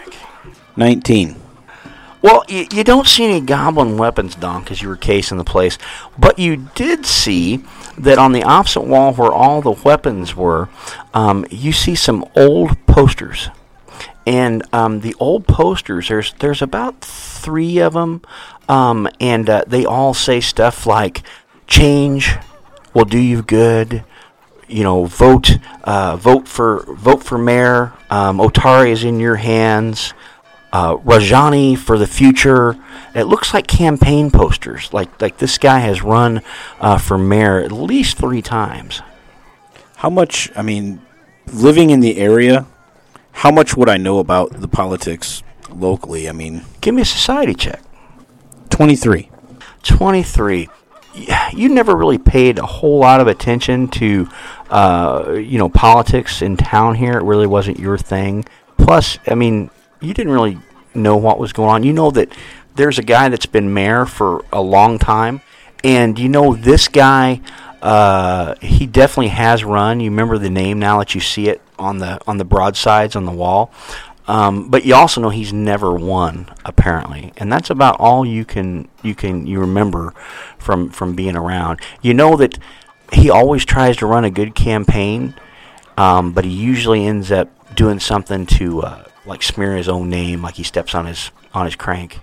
19. Well, you, you don't see any goblin weapons, Donk, because you were casing the place. But you did see that on the opposite wall where all the weapons were, um, you see some old posters. And um, the old posters, there's there's about three of them, um, and uh, they all say stuff like "change will do you good," you know, vote, uh, vote for, vote for mayor. Um, Otari is in your hands. Uh, Rajani for the future. It looks like campaign posters. Like like this guy has run uh, for mayor at least three times. How much, I mean, living in the area, how much would I know about the politics locally? I mean, Give me a society check. 23. 23 you never really paid a whole lot of attention to uh, you know politics in town here. It really wasn't your thing. Plus i mean you didn't really know what was going on. You know that there's a guy that's been mayor for a long time. And you know this guy uh, he definitely has run. You remember the name now that you see it on the on the broadsides on the wall um, but you also know he's never won apparently, and that's about all you can you can you remember from from being around. You know that he always tries to run a good campaign, um, but he usually ends up doing something to uh, like smear his own name, like he steps on his on his crank.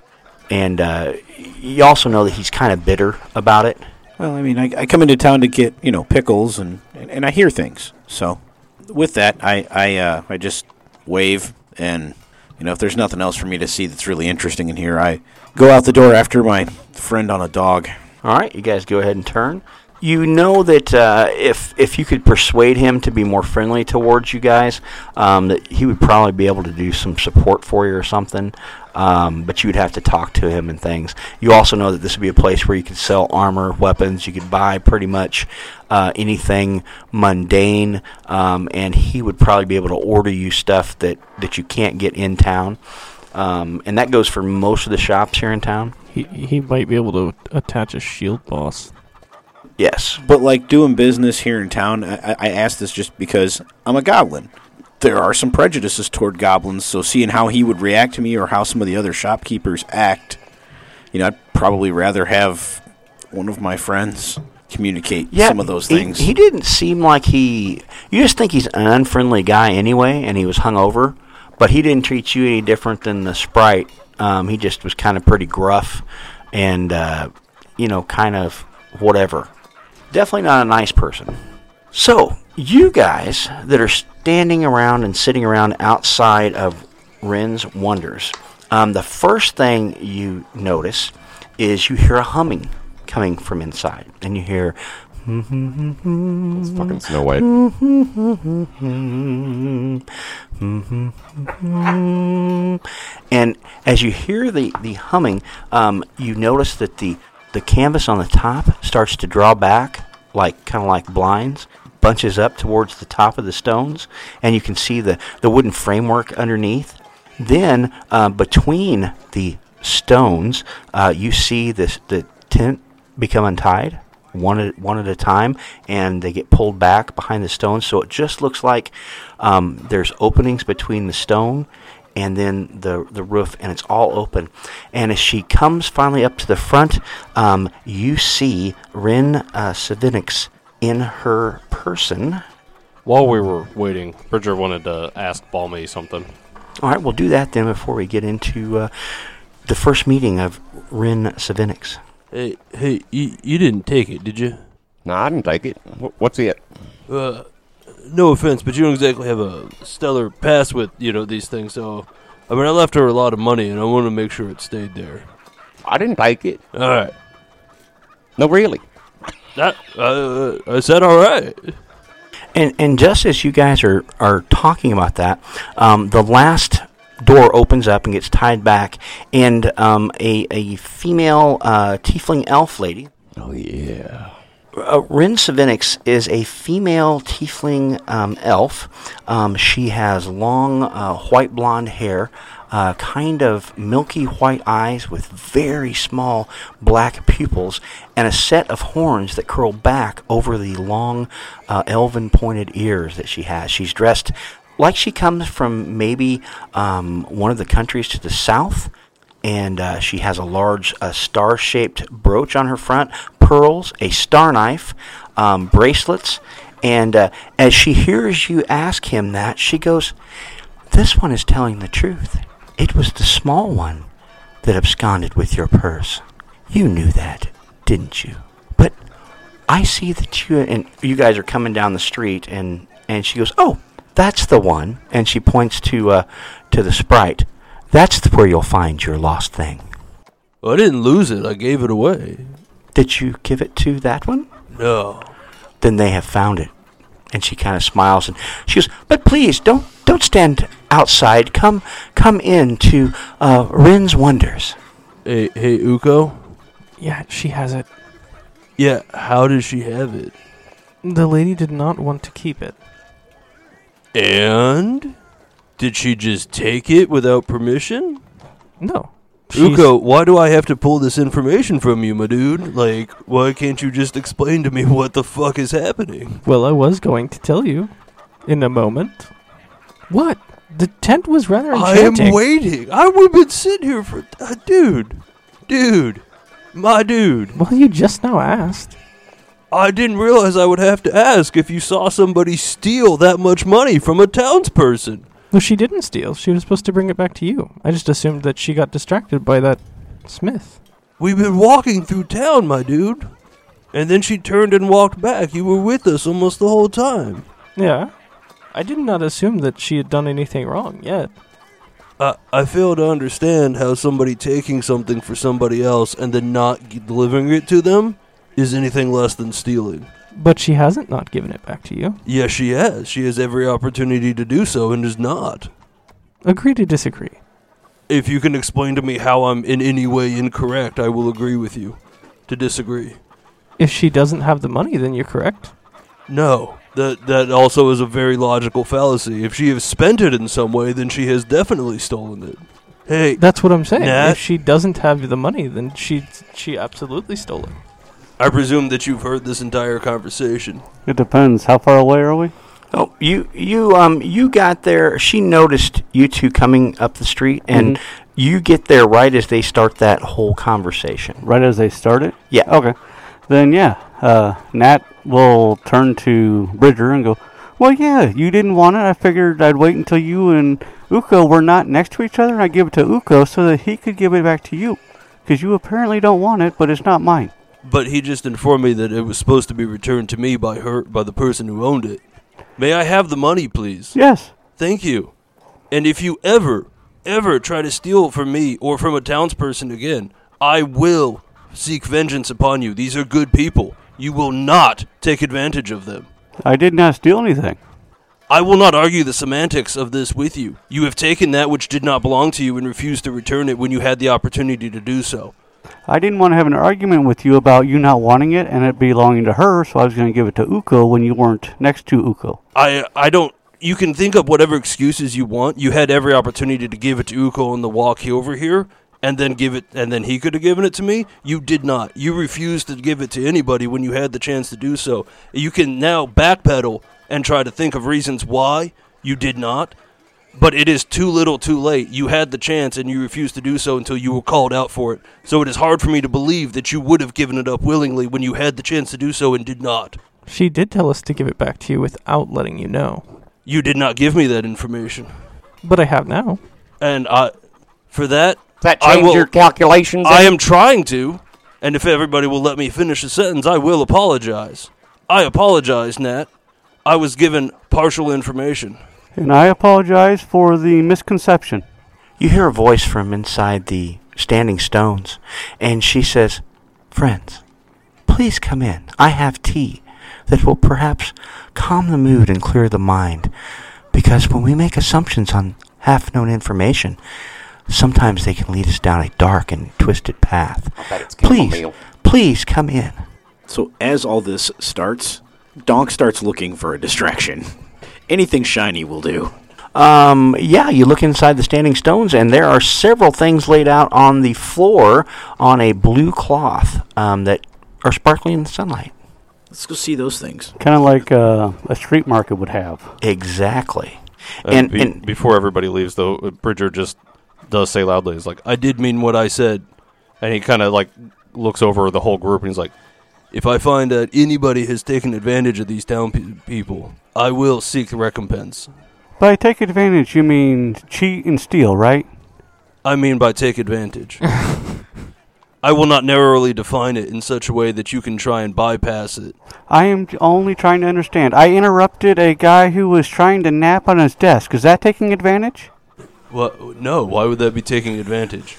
And uh, you also know that he's kind of bitter about it. Well, I mean, I, I come into town to get, you know, pickles and, and, and I hear things. So, with that, I, I, uh, I just wave and, you know, if there's nothing else for me to see that's really interesting in here, I go out the door after my friend on a dog. All right, you guys go ahead and turn. You know that uh, if if you could persuade him to be more friendly towards you guys, um, that he would probably be able to do some support for you or something. Um, but you would have to talk to him and things. You also know that this would be a place where you could sell armor, weapons. You could buy pretty much uh, anything mundane, um, and he would probably be able to order you stuff that that you can't get in town. Um, and that goes for most of the shops here in town. He he might be able to attach a shield boss. Yes. But like doing business here in town, I, I asked this just because I'm a goblin. There are some prejudices toward goblins, so seeing how he would react to me or how some of the other shopkeepers act, you know, I'd probably rather have one of my friends communicate some of those he- things. He, didn't seem like he. You just think he's an unfriendly guy anyway, and he was hungover, but he didn't treat you any different than the sprite. Um, he just was kind of pretty gruff, and uh, you know, kind of whatever. Definitely not a nice person. So you guys that are standing around and sitting around outside of Wrin's Wonders, um, the first thing you notice is you hear a humming coming from inside, and you hear. It's fucking Snow White. And as you hear the, the humming, um, you notice that the, the canvas on the top starts to draw back, like kind of like blinds, bunches up towards the top of the stones, and you can see the, the wooden framework underneath. Then uh, between the stones, uh, you see this the tent become untied one at one at a time, and they get pulled back behind the stones. So it just looks like um, there's openings between the stone and then the the roof, and it's all open. And as she comes finally up to the front, um, you see Wrin uh, Sivinxi in her person. While we were waiting, Bridger wanted to ask Balmy something. All right, we'll do that then before we get into uh, the first meeting of Wrin Sivinxi. Hey, hey, you, you didn't take it, did you? No, I didn't take it. What's it? Uh, no offense, but you don't exactly have a stellar past with you know these things. So, I mean, I left her a lot of money, and I want to make sure it stayed there. I didn't take it. All right, No, really. that uh, I said all right. And and just as you guys are are talking about that, um, the last door opens up and gets tied back, and um, a a female uh, tiefling elf lady. Oh yeah. Uh, Wrin Sivinxi is a female tiefling um, elf. Um, she has long uh, white blonde hair, uh, kind of milky white eyes with very small black pupils, and a set of horns that curl back over the long uh, elven pointed ears that she has. She's dressed like she comes from maybe um, one of the countries to the south and uh, she has a large uh, star-shaped brooch on her front, pearls, a star knife, um, bracelets, and uh, as she hears you ask him that, she goes, "This one is telling the truth. It was the small one that absconded with your purse. You knew that, didn't you? But I see that you and you guys are coming down the street, and and she goes, "Oh, that's the one," and she points to uh, to the sprite. That's where you'll find your lost thing. I didn't lose it. I gave it away. Did you give it to that one? No. Then they have found it. And she kind of smiles and she goes, "But please don't don't stand outside. Come come in to uh, Wrin's Wonders." Hey, hey, Uko. Yeah, she has it. Yeah, how does she have it? The lady did not want to keep it. And did she just take it without permission? No. She's- Uko, why do I have to pull this information from you, my dude? Like, why can't you just explain to me what the fuck is happening? Well, I was going to tell you in a moment. What? The tent was rather enchanting. I am waiting. I would have been sitting here for. Uh, dude. Dude. My dude. Well, you just now asked. I didn't realize I would have to ask if you saw somebody steal that much money from a townsperson. Well, she didn't steal. She was supposed to bring it back to you. I just assumed that she got distracted by that Smith. We've been walking through town, my dude. And then she turned and walked back. You were with us almost the whole time. Yeah. I did not assume that she had done anything wrong yet. I, I fail to understand how somebody taking something for somebody else and then not g- delivering it to them is anything less than stealing. But she hasn't not given it back to you. Yes, she has. She has every opportunity to do so and does not. Agree to disagree. If you can explain to me how I'm in any way incorrect, I will agree with you. To disagree. If she doesn't have the money, then you're correct. No. That that also is a very logical fallacy. If she has spent it in some way, then she has definitely stolen it. Hey, That's what I'm saying. Nat? If she doesn't have the money, then she she absolutely stole it. I presume that you've heard this entire conversation. It depends. How far away are we? Oh, you you um you got there. She noticed you two coming up the street, and Mhm. you get there right as they start that whole conversation. Right as they start it? Yeah. Okay. Then, yeah, uh, Nat will turn to Bridger and go, Well, yeah, you didn't want it. I figured I'd wait until you and Uko were not next to each other, and I'd give it to Uko so that he could give it back to you. Because you apparently don't want it, but it's not mine. But he just informed me that it was supposed to be returned to me by her by the person who owned it. May I have the money, please? Yes. Thank you. And if you ever, ever try to steal from me or from a townsperson again, I will seek vengeance upon you. These are good people. You will not take advantage of them. I did not steal anything. I will not argue the semantics of this with you. You have taken that which did not belong to you and refused to return it when you had the opportunity to do so. I didn't want to have an argument with you about you not wanting it and it belonging to her, so I was going to give it to Uko when you weren't next to Uko. I I don't. You can think up whatever excuses you want. You had every opportunity to give it to Uko on the walk over here, and then give it, and then he could have given it to me. You did not. You refused to give it to anybody when you had the chance to do so. You can now backpedal and try to think of reasons why you did not. But it is too little, too late. You had the chance and you refused to do so until you were called out for it. So it is hard for me to believe that you would have given it up willingly when you had the chance to do so and did not. She did tell us to give it back to you without letting you know. You did not give me that information. But I have now. and I, for that, Does that I change will- your calculations? I am trying to. And if everybody will let me finish the sentence, I will apologize. I apologize, Nat. I was given partial information. And I apologize for the misconception. You hear a voice from inside the standing stones, and she says, Friends, please come in. I have tea that will perhaps calm the mood and clear the mind. Because when we make assumptions on half known information, sometimes they can lead us down a dark and twisted path. Please, please come in. So as all this starts, Donk starts looking for a distraction. Anything shiny will do. Um, yeah, you look inside the standing stones, and there are several things laid out on the floor on a blue cloth um, that are sparkling in the sunlight. Let's go see those things. Kind of like uh, a street market would have. Exactly. And, And, be- and before everybody leaves, though, Bridger just does say loudly, "He's like, I did mean what I said. and he kind of like looks over the whole group and he's like, If I find that anybody has taken advantage of these town pe- people, I will seek recompense. By take advantage, you mean cheat and steal, right? I mean by take advantage. *laughs* I will not narrowly define it in such a way that you can try and bypass it. I am only trying to understand. I interrupted a guy who was trying to nap on his desk. Is that taking advantage? What? No. Why would that be taking advantage?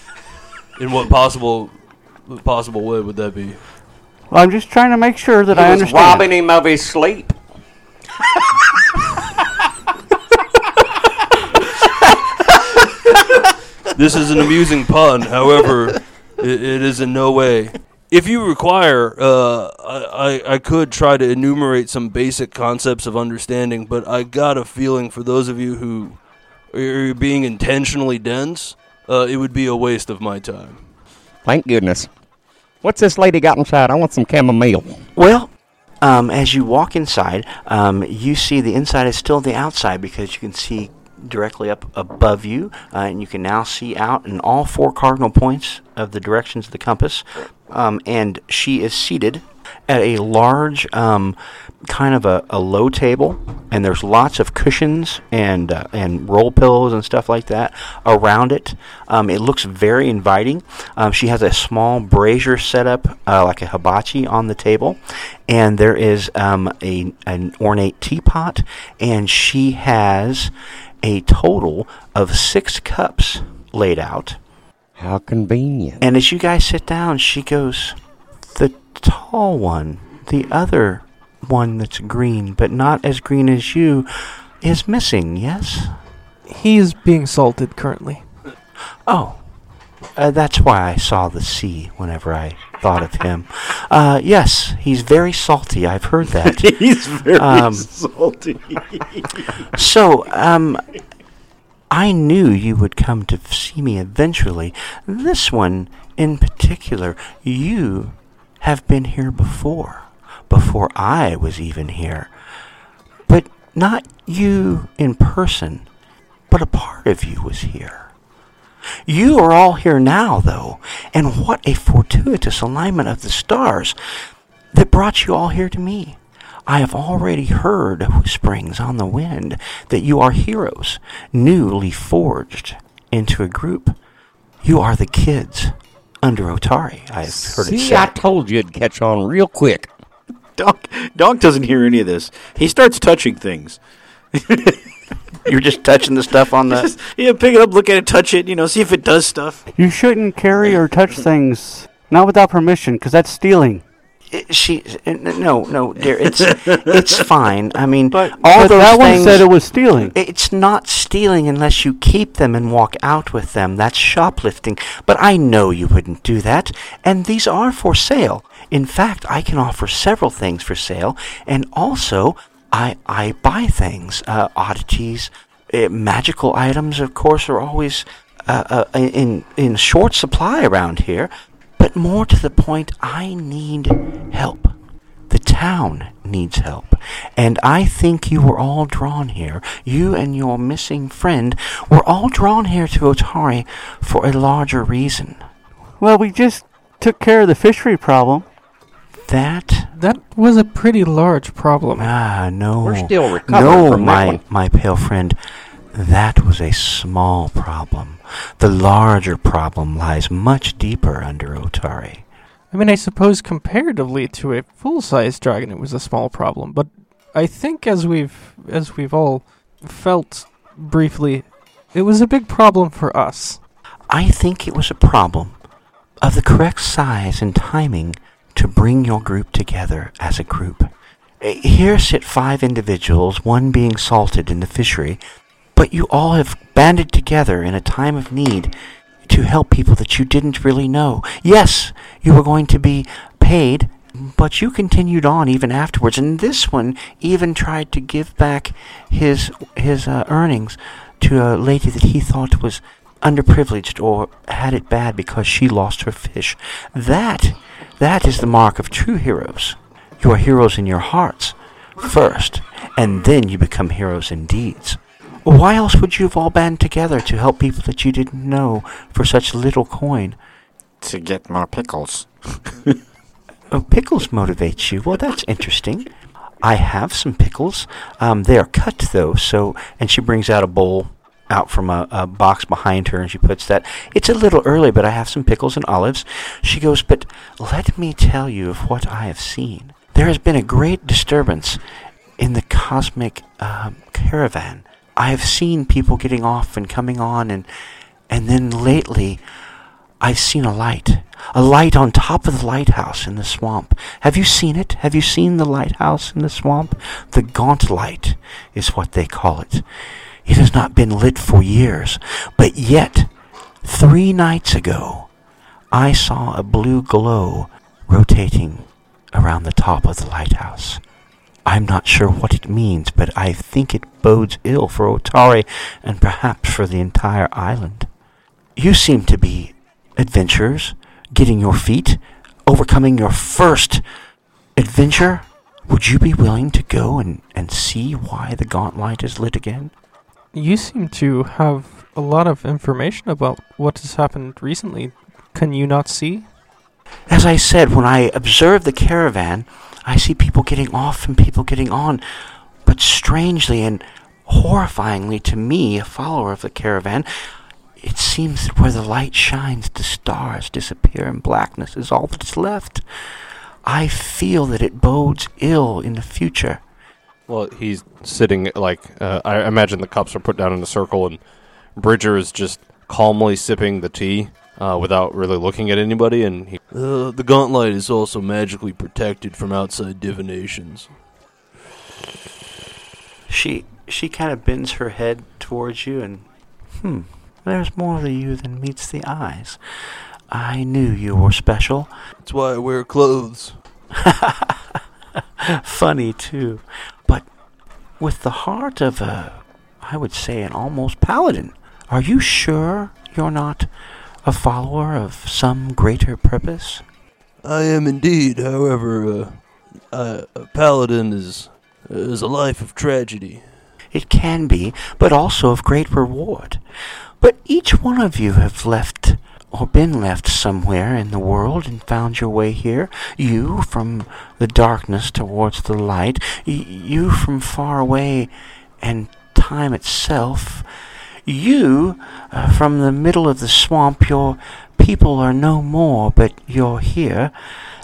In what possible possible way would that be? Well, I'm just trying to make sure that He I was understand. robbing him of his sleep. This is an amusing pun. However, it, it is in no way. If you require, uh, I, I I could try to enumerate some basic concepts of understanding, but I got a feeling for those of you who are being intentionally dense, uh, it would be a waste of my time. Thank goodness. What's this lady got inside? I want some chamomile. well, um, as you walk inside, um, you see the inside is still the outside because you can see directly up above you, uh, and you can now see out in all four cardinal points of the directions of the compass. Um, and she is seated at a large, um, kind of a, a low table, and there's lots of cushions and uh, and roll pillows and stuff like that around it. Um, it looks very inviting. Um, she has a small brazier set up, uh, like a hibachi, on the table, and there is um, a an ornate teapot, and she has a total of six cups laid out. How convenient. And as you guys sit down, she goes, The tall one, the other one that's green, but not as green as you, is missing, yes? He is being salted currently. Oh, uh, that's why I saw the sea whenever I thought of him. *laughs* Uh, yes, he's very salty. I've heard that. *laughs* He's very Um, salty. *laughs* So, um, I knew you would come to see me eventually. This one in particular, you have been here before, before I was even here. But not you in person, but a part of you was here. You are all here now, though, and what a fortuitous alignment of the stars that brought you all here to me. I have already heard whisperings on the wind that you are heroes, newly forged into a group. You are the kids under Otari. I have heard it See. I told you it'd catch on real quick. Donk, Donk doesn't hear any of this. He starts touching things. *laughs* You're just touching the stuff on the. Just, *laughs* yeah, pick it up, look at it, touch it, you know, see if it does stuff. You shouldn't carry or touch things not without permission, because that's stealing. It- she no no dear it's it's *laughs* fine. I mean But, all but those that things one said it was stealing. it's not stealing unless you keep them and walk out with them. That's shoplifting. But i know you wouldn't do that. And these are for sale. In fact i can offer several things for sale. And also i i buy things uh, oddities. Uh, magical items of course are always uh, uh, in in short supply around here but more to the point, I need help. The town needs help. And I think you were all drawn here. You and your missing friend were all drawn here to Otari for a larger reason. Well, we just took care of the fishery problem. That That was a pretty large problem. ah no. We're still recovering no, from that my one. my pale friend. That was a small problem. The larger problem lies much deeper under Otari. I mean, I suppose comparatively to a full-sized dragon, it was a small problem. But I think, as we've as we've all felt briefly, it was a big problem for us. I think it was a problem of the correct size and timing to bring your group together as a group. Eh, Here sit five individuals, one being salted in the fishery, but you all have banded together in a time of need to help people that you didn't really know. Yes, you were going to be paid, but you continued on even afterwards, and this one even tried to give back his his uh, earnings to a lady that he thought was underprivileged or had it bad because she lost her fish. That that is the mark of true heroes. You are heroes in your hearts first, and then you become heroes in deeds. Why else would you have all band together to help people that you didn't know for such little coin? To get more pickles. *laughs* Oh, pickles motivates you. Well, that's interesting. I have some pickles. Um, they are cut though, so and she brings out a bowl out from a, a box behind her, and she puts that. It's a little early, but I have some pickles and olives. She goes, but let me tell you of what I have seen. There has been a great disturbance in the cosmic um, caravan. I have seen people getting off and coming on, and and then lately. I've seen a light. A light on top of the lighthouse in the swamp. Have you seen it? Have you seen the lighthouse in the swamp? The Gauntlight is what they call it. It has not been lit for years, but yet, three nights ago, I saw a blue glow rotating around the top of the lighthouse. I'm not sure what it means, but I think it bodes ill for Otari and perhaps for the entire island. You seem to be adventurers, getting your feet, overcoming your first adventure. Would you be willing to go and, and see why the Gauntlight is lit again? You seem to have a lot of information about what has happened recently. Can you not see? As I said, when I observed the caravan, I see people getting off and people getting on. But strangely and horrifyingly to me, a follower of the caravan, it seems that where the light shines, the stars disappear and blackness is all that is left. I feel that it bodes ill in the future. Well, he's sitting like uh, I imagine the cups are put down in a circle, and Bridger is just calmly sipping the tea uh, without really looking at anybody. And he, Uh, the Gauntlight is also magically protected from outside divinations. She she kind of bends her head towards you and hmm, there's more to you than meets the eyes. I knew you were special. That's why I wear clothes. *laughs* Funny too. But with the heart of a I would say an almost paladin. Are you sure you're not a follower of some greater purpose? I am indeed. However, uh, uh, a paladin is is a life of tragedy. It can be, but also of great reward. But each one of you have left or been left somewhere in the world and found your way here. You from the darkness towards the light. Y- you from far away and time itself. You uh, from the middle of the swamp. Your people are no more, but you're here.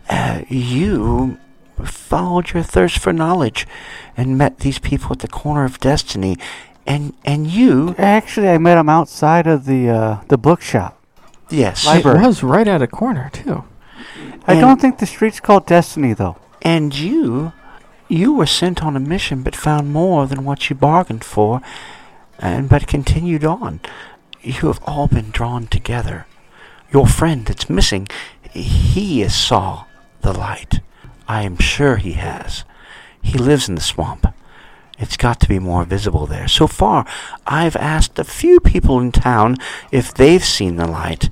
Uh, you followed your thirst for knowledge and met these people at the corner of destiny. And and you, Actually, I met him outside of the uh, the bookshop. yes, It Library. was right at a corner too. I And- don't think the street's called Destiny, though. And you, you were sent on a mission, but found more than what you bargained for, and but continued on. You have all been drawn together. Your friend that's missing, he saw the light. I am sure he has. He lives in the swamp. It's got to be more visible there. So far, I've asked a few people in town if they've seen the light,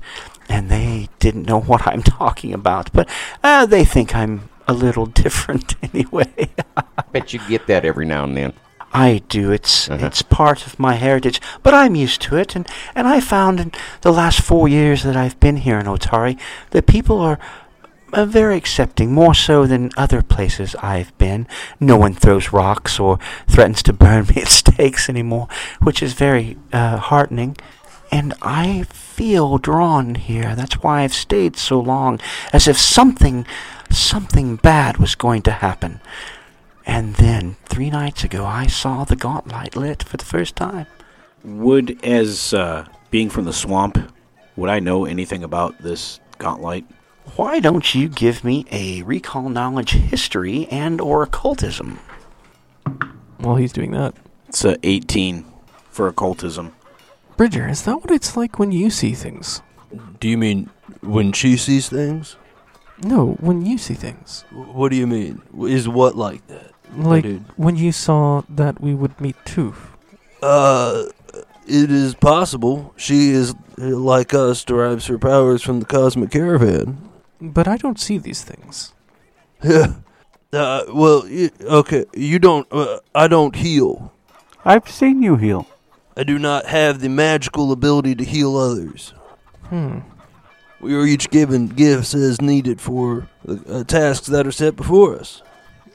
and they didn't know *laughs* what I'm talking about. But uh, they think I'm a little *laughs* different anyway. I Bet you get that every now and then. I do. It's Uh-huh. it's part of my heritage, but I'm used to it. And and I found in the last four years that I've been here in Otari that people are. Uh, very accepting, more so than other places I've been. No one throws rocks or threatens to burn *laughs* me at stakes anymore, which is very uh, heartening. And I feel drawn here. That's why I've stayed so long, as if something, something bad was going to happen. And then, three nights ago, I saw the Gauntlight lit for the first time. Would, as uh, being from the swamp, would I know anything about this Gauntlight? Why don't you give me a recall knowledge history and or occultism? While he's doing that, It's a 18 for occultism. Bridger, is that what it's like when you see things? Do you mean when she sees things? No, when you see things. What do you mean? Is what like that? Like dude. when you saw that we would meet Tooth. Uh, it is possible. She is like us, derives her powers from the cosmic caravan. But I don't see these things. Yeah. *laughs* Uh, well, y- okay. You don't. Uh, I don't heal. I've seen you heal. I do not have the magical ability to heal others. Hmm. We are each given gifts as needed for uh, tasks that are set before us.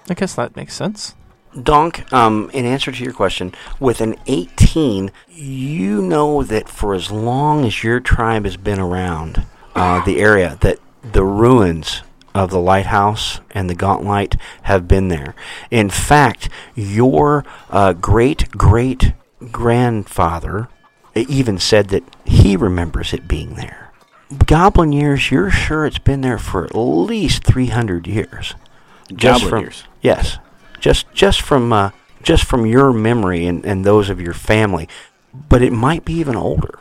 I guess that makes sense. Donk, um, in answer to your question, with an 18, you know that for as long as your tribe has been around uh, the area, that the ruins of the lighthouse and the Gauntlight have been there. In fact, your uh, great great grandfather even said that he remembers it being there. Goblin years, you're sure it's been there for at least 300 years. Just Goblin from- years. Yes, just just from uh, just from your memory and, and those of your family, but it might be even older.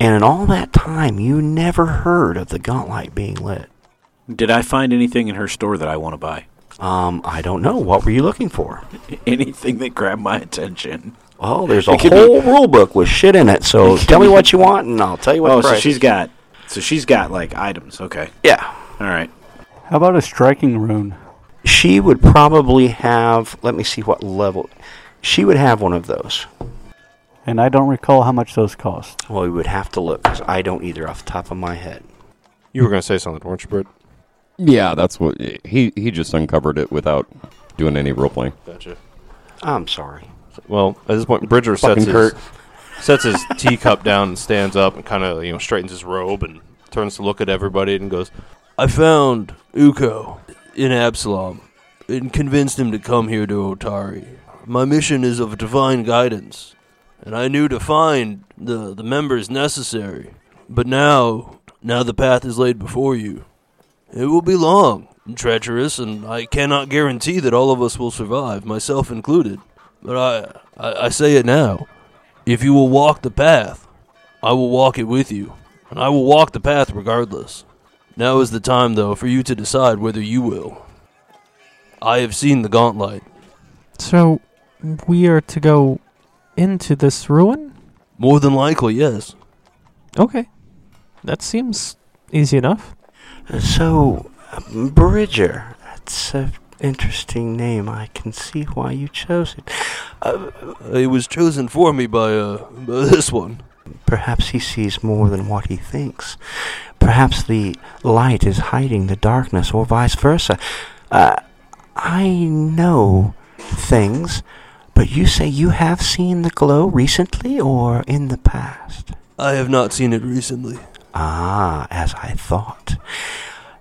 And in all that time, you never heard of the Gauntlight being lit. Did I find anything in her store that I want to buy? Um, I don't know. What were you looking for? *laughs* anything that grabbed my attention. Well, there's a It could be- whole rule book with shit in it. So *laughs* tell me what you want, and I'll tell you what. Oh, the so price she's is. got, so she's got like items. Okay, yeah. all right. How about a striking rune? She would probably have. Let me see what level. She would have one of those. And I don't recall how much those cost. Well, we would have to look because I don't either off the top of my head. You were going to say something, weren't you, Britt? Yeah, that's what he he just uncovered it without doing any role playing. Gotcha. I'm sorry. Well, at this point, Bridger sets Fucking his, Kurt. sets his *laughs* teacup down and stands up and kind of you know straightens his robe and turns to look at everybody and goes, I found Uko in Absalom and convinced him to come here to Otari. My mission is of divine guidance, and I knew to find the, the members necessary. But now, now the path is laid before you. It will be long and treacherous, and I cannot guarantee that all of us will survive, myself included. But I, I, I say it now. If you will walk the path, I will walk it with you, and I will walk the path regardless. Now is the time, though, for you to decide whether you will. I have seen the Gauntlight. So we are to go into this ruin? More than likely, yes. Okay. That seems easy enough. So, Bridger. That's an interesting name. I can see why you chose it. Uh, It was chosen for me by uh by this one. perhaps he sees more than what he thinks. Perhaps the light is hiding the darkness, or vice versa. Uh, I know things, but you say you have seen the glow recently or in the past? I have not seen it recently. Ah, as I thought.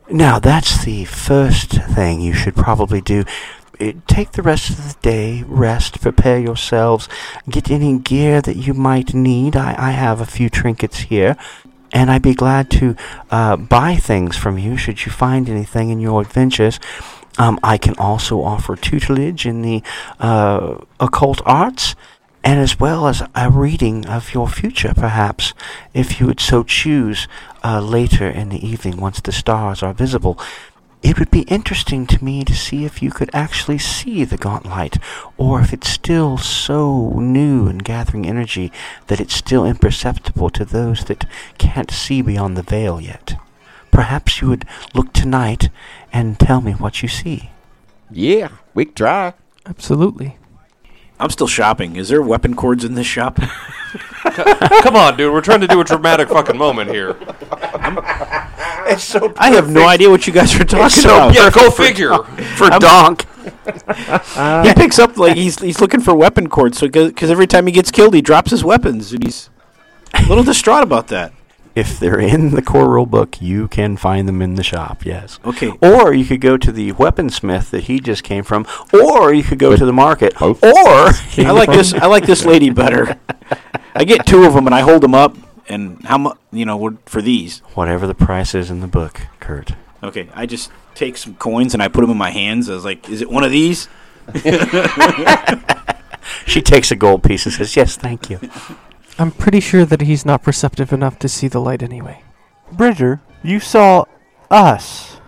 Now, that's the first thing you should probably do. Uh, Take the rest of the day, rest, prepare yourselves, get any gear that you might need. I, I have a few trinkets here, and I'd be glad to uh, buy things from you should you find anything in your adventures. Um, I can also offer tutelage in the uh, occult arts, and as well as a reading of your future, perhaps, if you would so choose, uh, later in the evening once the stars are visible. It would be interesting to me to see if you could actually see the Gauntlight, or if it's still so new and gathering energy that it's still imperceptible to those that can't see beyond the veil yet. Perhaps you would look tonight and tell me what you see. Yeah, we can try. Absolutely. I'm still shopping. Is there weapon cords in this shop? *laughs* Come on, dude. We're trying to do a dramatic fucking moment here. *laughs* It's so *laughs* I have no idea what you guys are talking so about. Yeah, go figure. *laughs* for Donk. *laughs* he picks up like he's he's looking for weapon cords. So because every time he gets killed, he drops his weapons, and he's a little distraught about that. If they're in the core rule book, you can find them in the shop, yes. Okay. Or you could go to the weaponsmith that he just came from, or you could go to the market, Both. or I like this. I like this lady better. I get two of them and I hold them up. And how much? You know, for these. whatever the price is in the book, Kurt. Okay, I just take some coins and I put them in my hands. I was like, "Is it one of these?" *laughs* She takes a gold piece and says, "Yes, thank you." *laughs* I'm pretty sure that he's not perceptive enough to see the light anyway. Bridger, you saw us.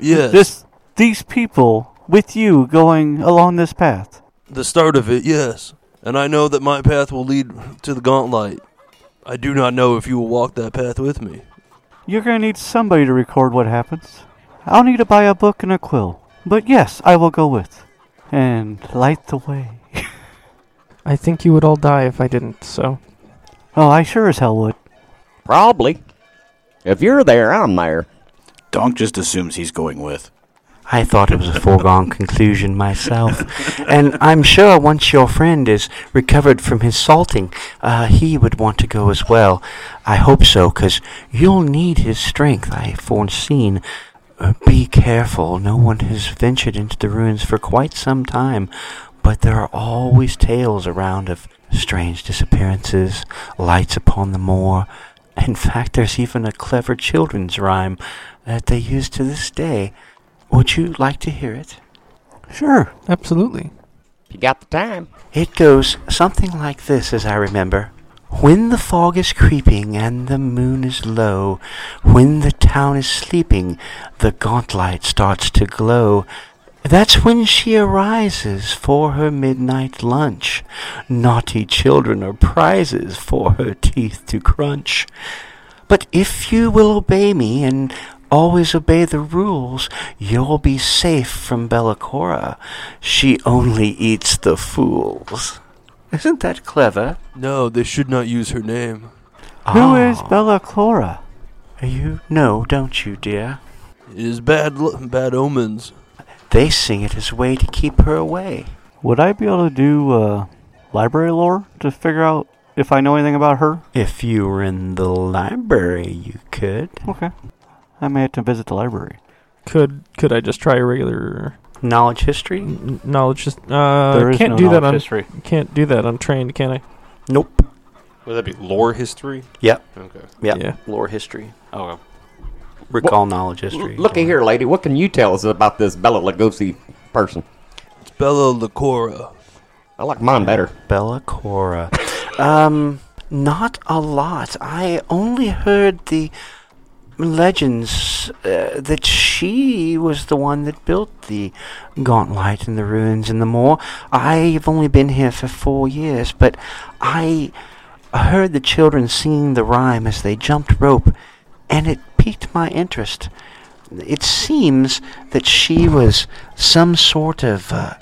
Yes. This these people with you going along this path. the start of it, yes. And I know that my path will lead to the Gauntlight. I do not know if you will walk that path with me. You're gonna need somebody to record what happens. I'll need to buy a book and a quill. But yes, I will go with. And light the way. *laughs* I think you would all die if I didn't, so. Oh, I sure as hell would. Probably. If you're there, I'm there. Donk just assumes he's going with. I thought it was a foregone *laughs* conclusion myself, and I'm sure once your friend is recovered from his salting, uh, he would want to go as well. I hope so, 'cause you'll need his strength. I foreseen. Uh, be careful. No one has ventured into the ruins for quite some time, but there are always tales around of strange disappearances, lights upon the moor. In fact, there's even a clever children's rhyme that they use to this day. Would you like to hear it? Sure. Absolutely. If you got the time. It goes something like this, as I remember. When the fog is creeping and the moon is low, when the town is sleeping, the Gauntlight starts to glow. That's when she arises for her midnight lunch. Naughty children are prizes for her teeth to crunch. But if you will obey me and always obey the rules, you'll be safe from Belcorra. She only eats the fools. Isn't that clever? No, they should not use her name. Who is Ah, Bella Clara? You know, don't you, dear? It is bad, l- bad omens. They sing it as a way to keep her away. Would I be able to do uh, library lore to figure out if I know anything about her? If you were in the library, you could. Okay. I may have to visit the library. Could could I just try a regular Knowledge history? n- knowledge? Just uh, there is can't no do that knowledge on history. can't do that untrained, can I? Nope. Would that be lore history? Yep. Okay. Yep. Yeah. Lore history. Okay. Recall knowledge history. L- looky here, lady. What can you tell us about this Bella Lugosi person? It's Bella Lacora. I like mine better. Bella Cora. um, not a lot. I only heard the legends uh, that she was the one that built the Gauntlight and the ruins and the moor. I've only been here for four years, but I heard the children singing the rhyme as they jumped rope, and it piqued my interest. it seems that she was some sort of uh,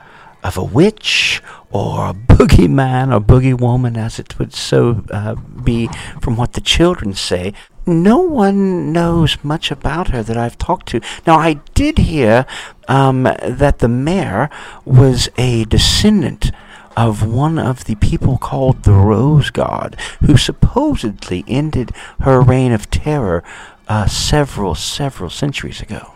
of a witch or a boogeyman or boogie woman, as it would so uh, be from what the children say. No one knows much about her that I've talked to. Now, I did hear um, that the mayor was a descendant of one of the people called the Roseguard, who supposedly ended her reign of terror uh, several, several centuries ago.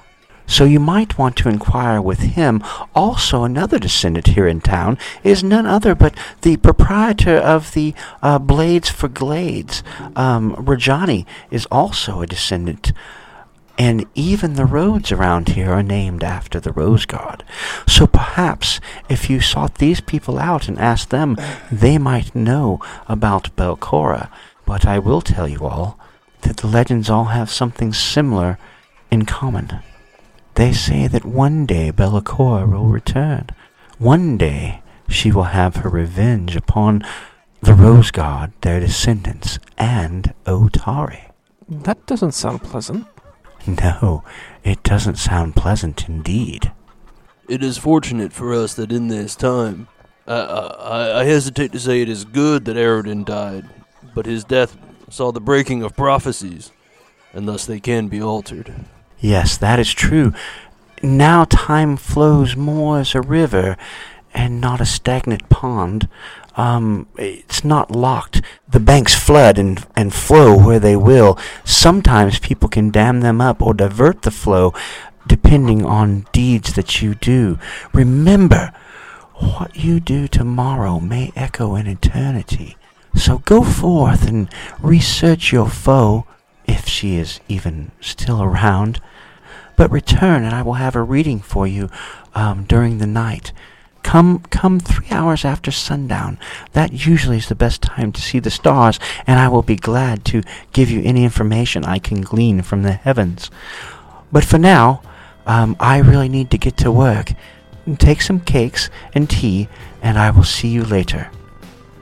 So you might want to inquire with him. Also, another descendant here in town is none other but the proprietor of the uh, Blades for Glades. Um, Rajani is also a descendant. And even the roads around here are named after the Roseguard. So perhaps if you sought these people out and asked them, they might know about Belcorra. But I will tell you all that the legends all have something similar in common. They say that one day Belcorra will return. One day she will have her revenge upon the Roseguard, their descendants, and Otari. That doesn't sound pleasant. No, it doesn't sound pleasant indeed. It is fortunate for us that in this time, I, I, I hesitate to say it is good that Aroden died, but his death saw the breaking of prophecies, and thus they can be altered. Yes, that is true. Now time flows more as a river and not a stagnant pond. Um, it's not locked. The banks flood and, and flow where they will. Sometimes people can dam them up or divert the flow depending on deeds that you do. Remember, what you do tomorrow may echo in eternity. So go forth and research your foe, if she is even still around. But return, and I will have a reading for you um, during the night. Come, come three hours after sundown. That usually is the best time to see the stars, and I will be glad to give you any information I can glean from the heavens. But for now, um, I really need to get to work. Take some cakes and tea, and I will see you later.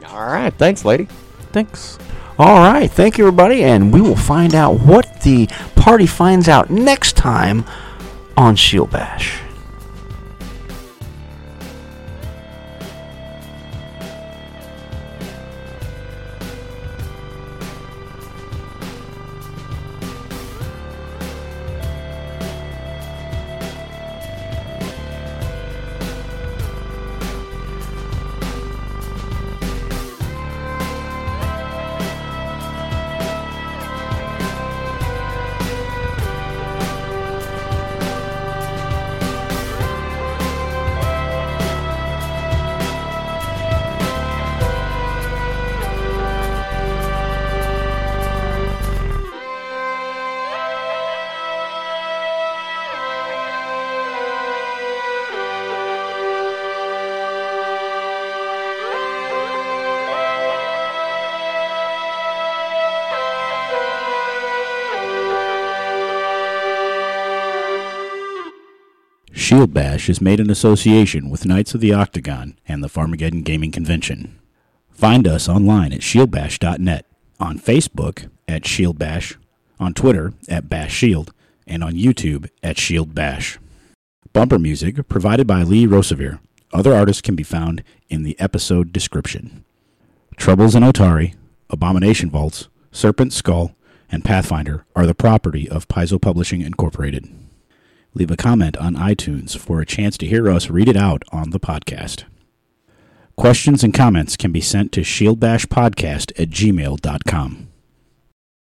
All right, thanks, lady. Thanks. All right, thank you, everybody, and we will find out what the party finds out next time on Shield Bash. Shield Bash is made in association with Knights of the Octagon and the Farmageddon Gaming Convention. Find us online at shieldbash.net, on Facebook at Shield Bash, on Twitter at Bash Shield, and on YouTube at Shield Bash. Bumper music provided by Lee Rosevere. Other artists can be found in the episode description. Troubles in Otari, Abomination Vaults, Serpent Skull, and Pathfinder are the property of Paizo Publishing Incorporated. Leave a comment on iTunes for a chance to hear us read it out on the podcast. Questions and comments can be sent to shieldbashpodcast at gmail.com.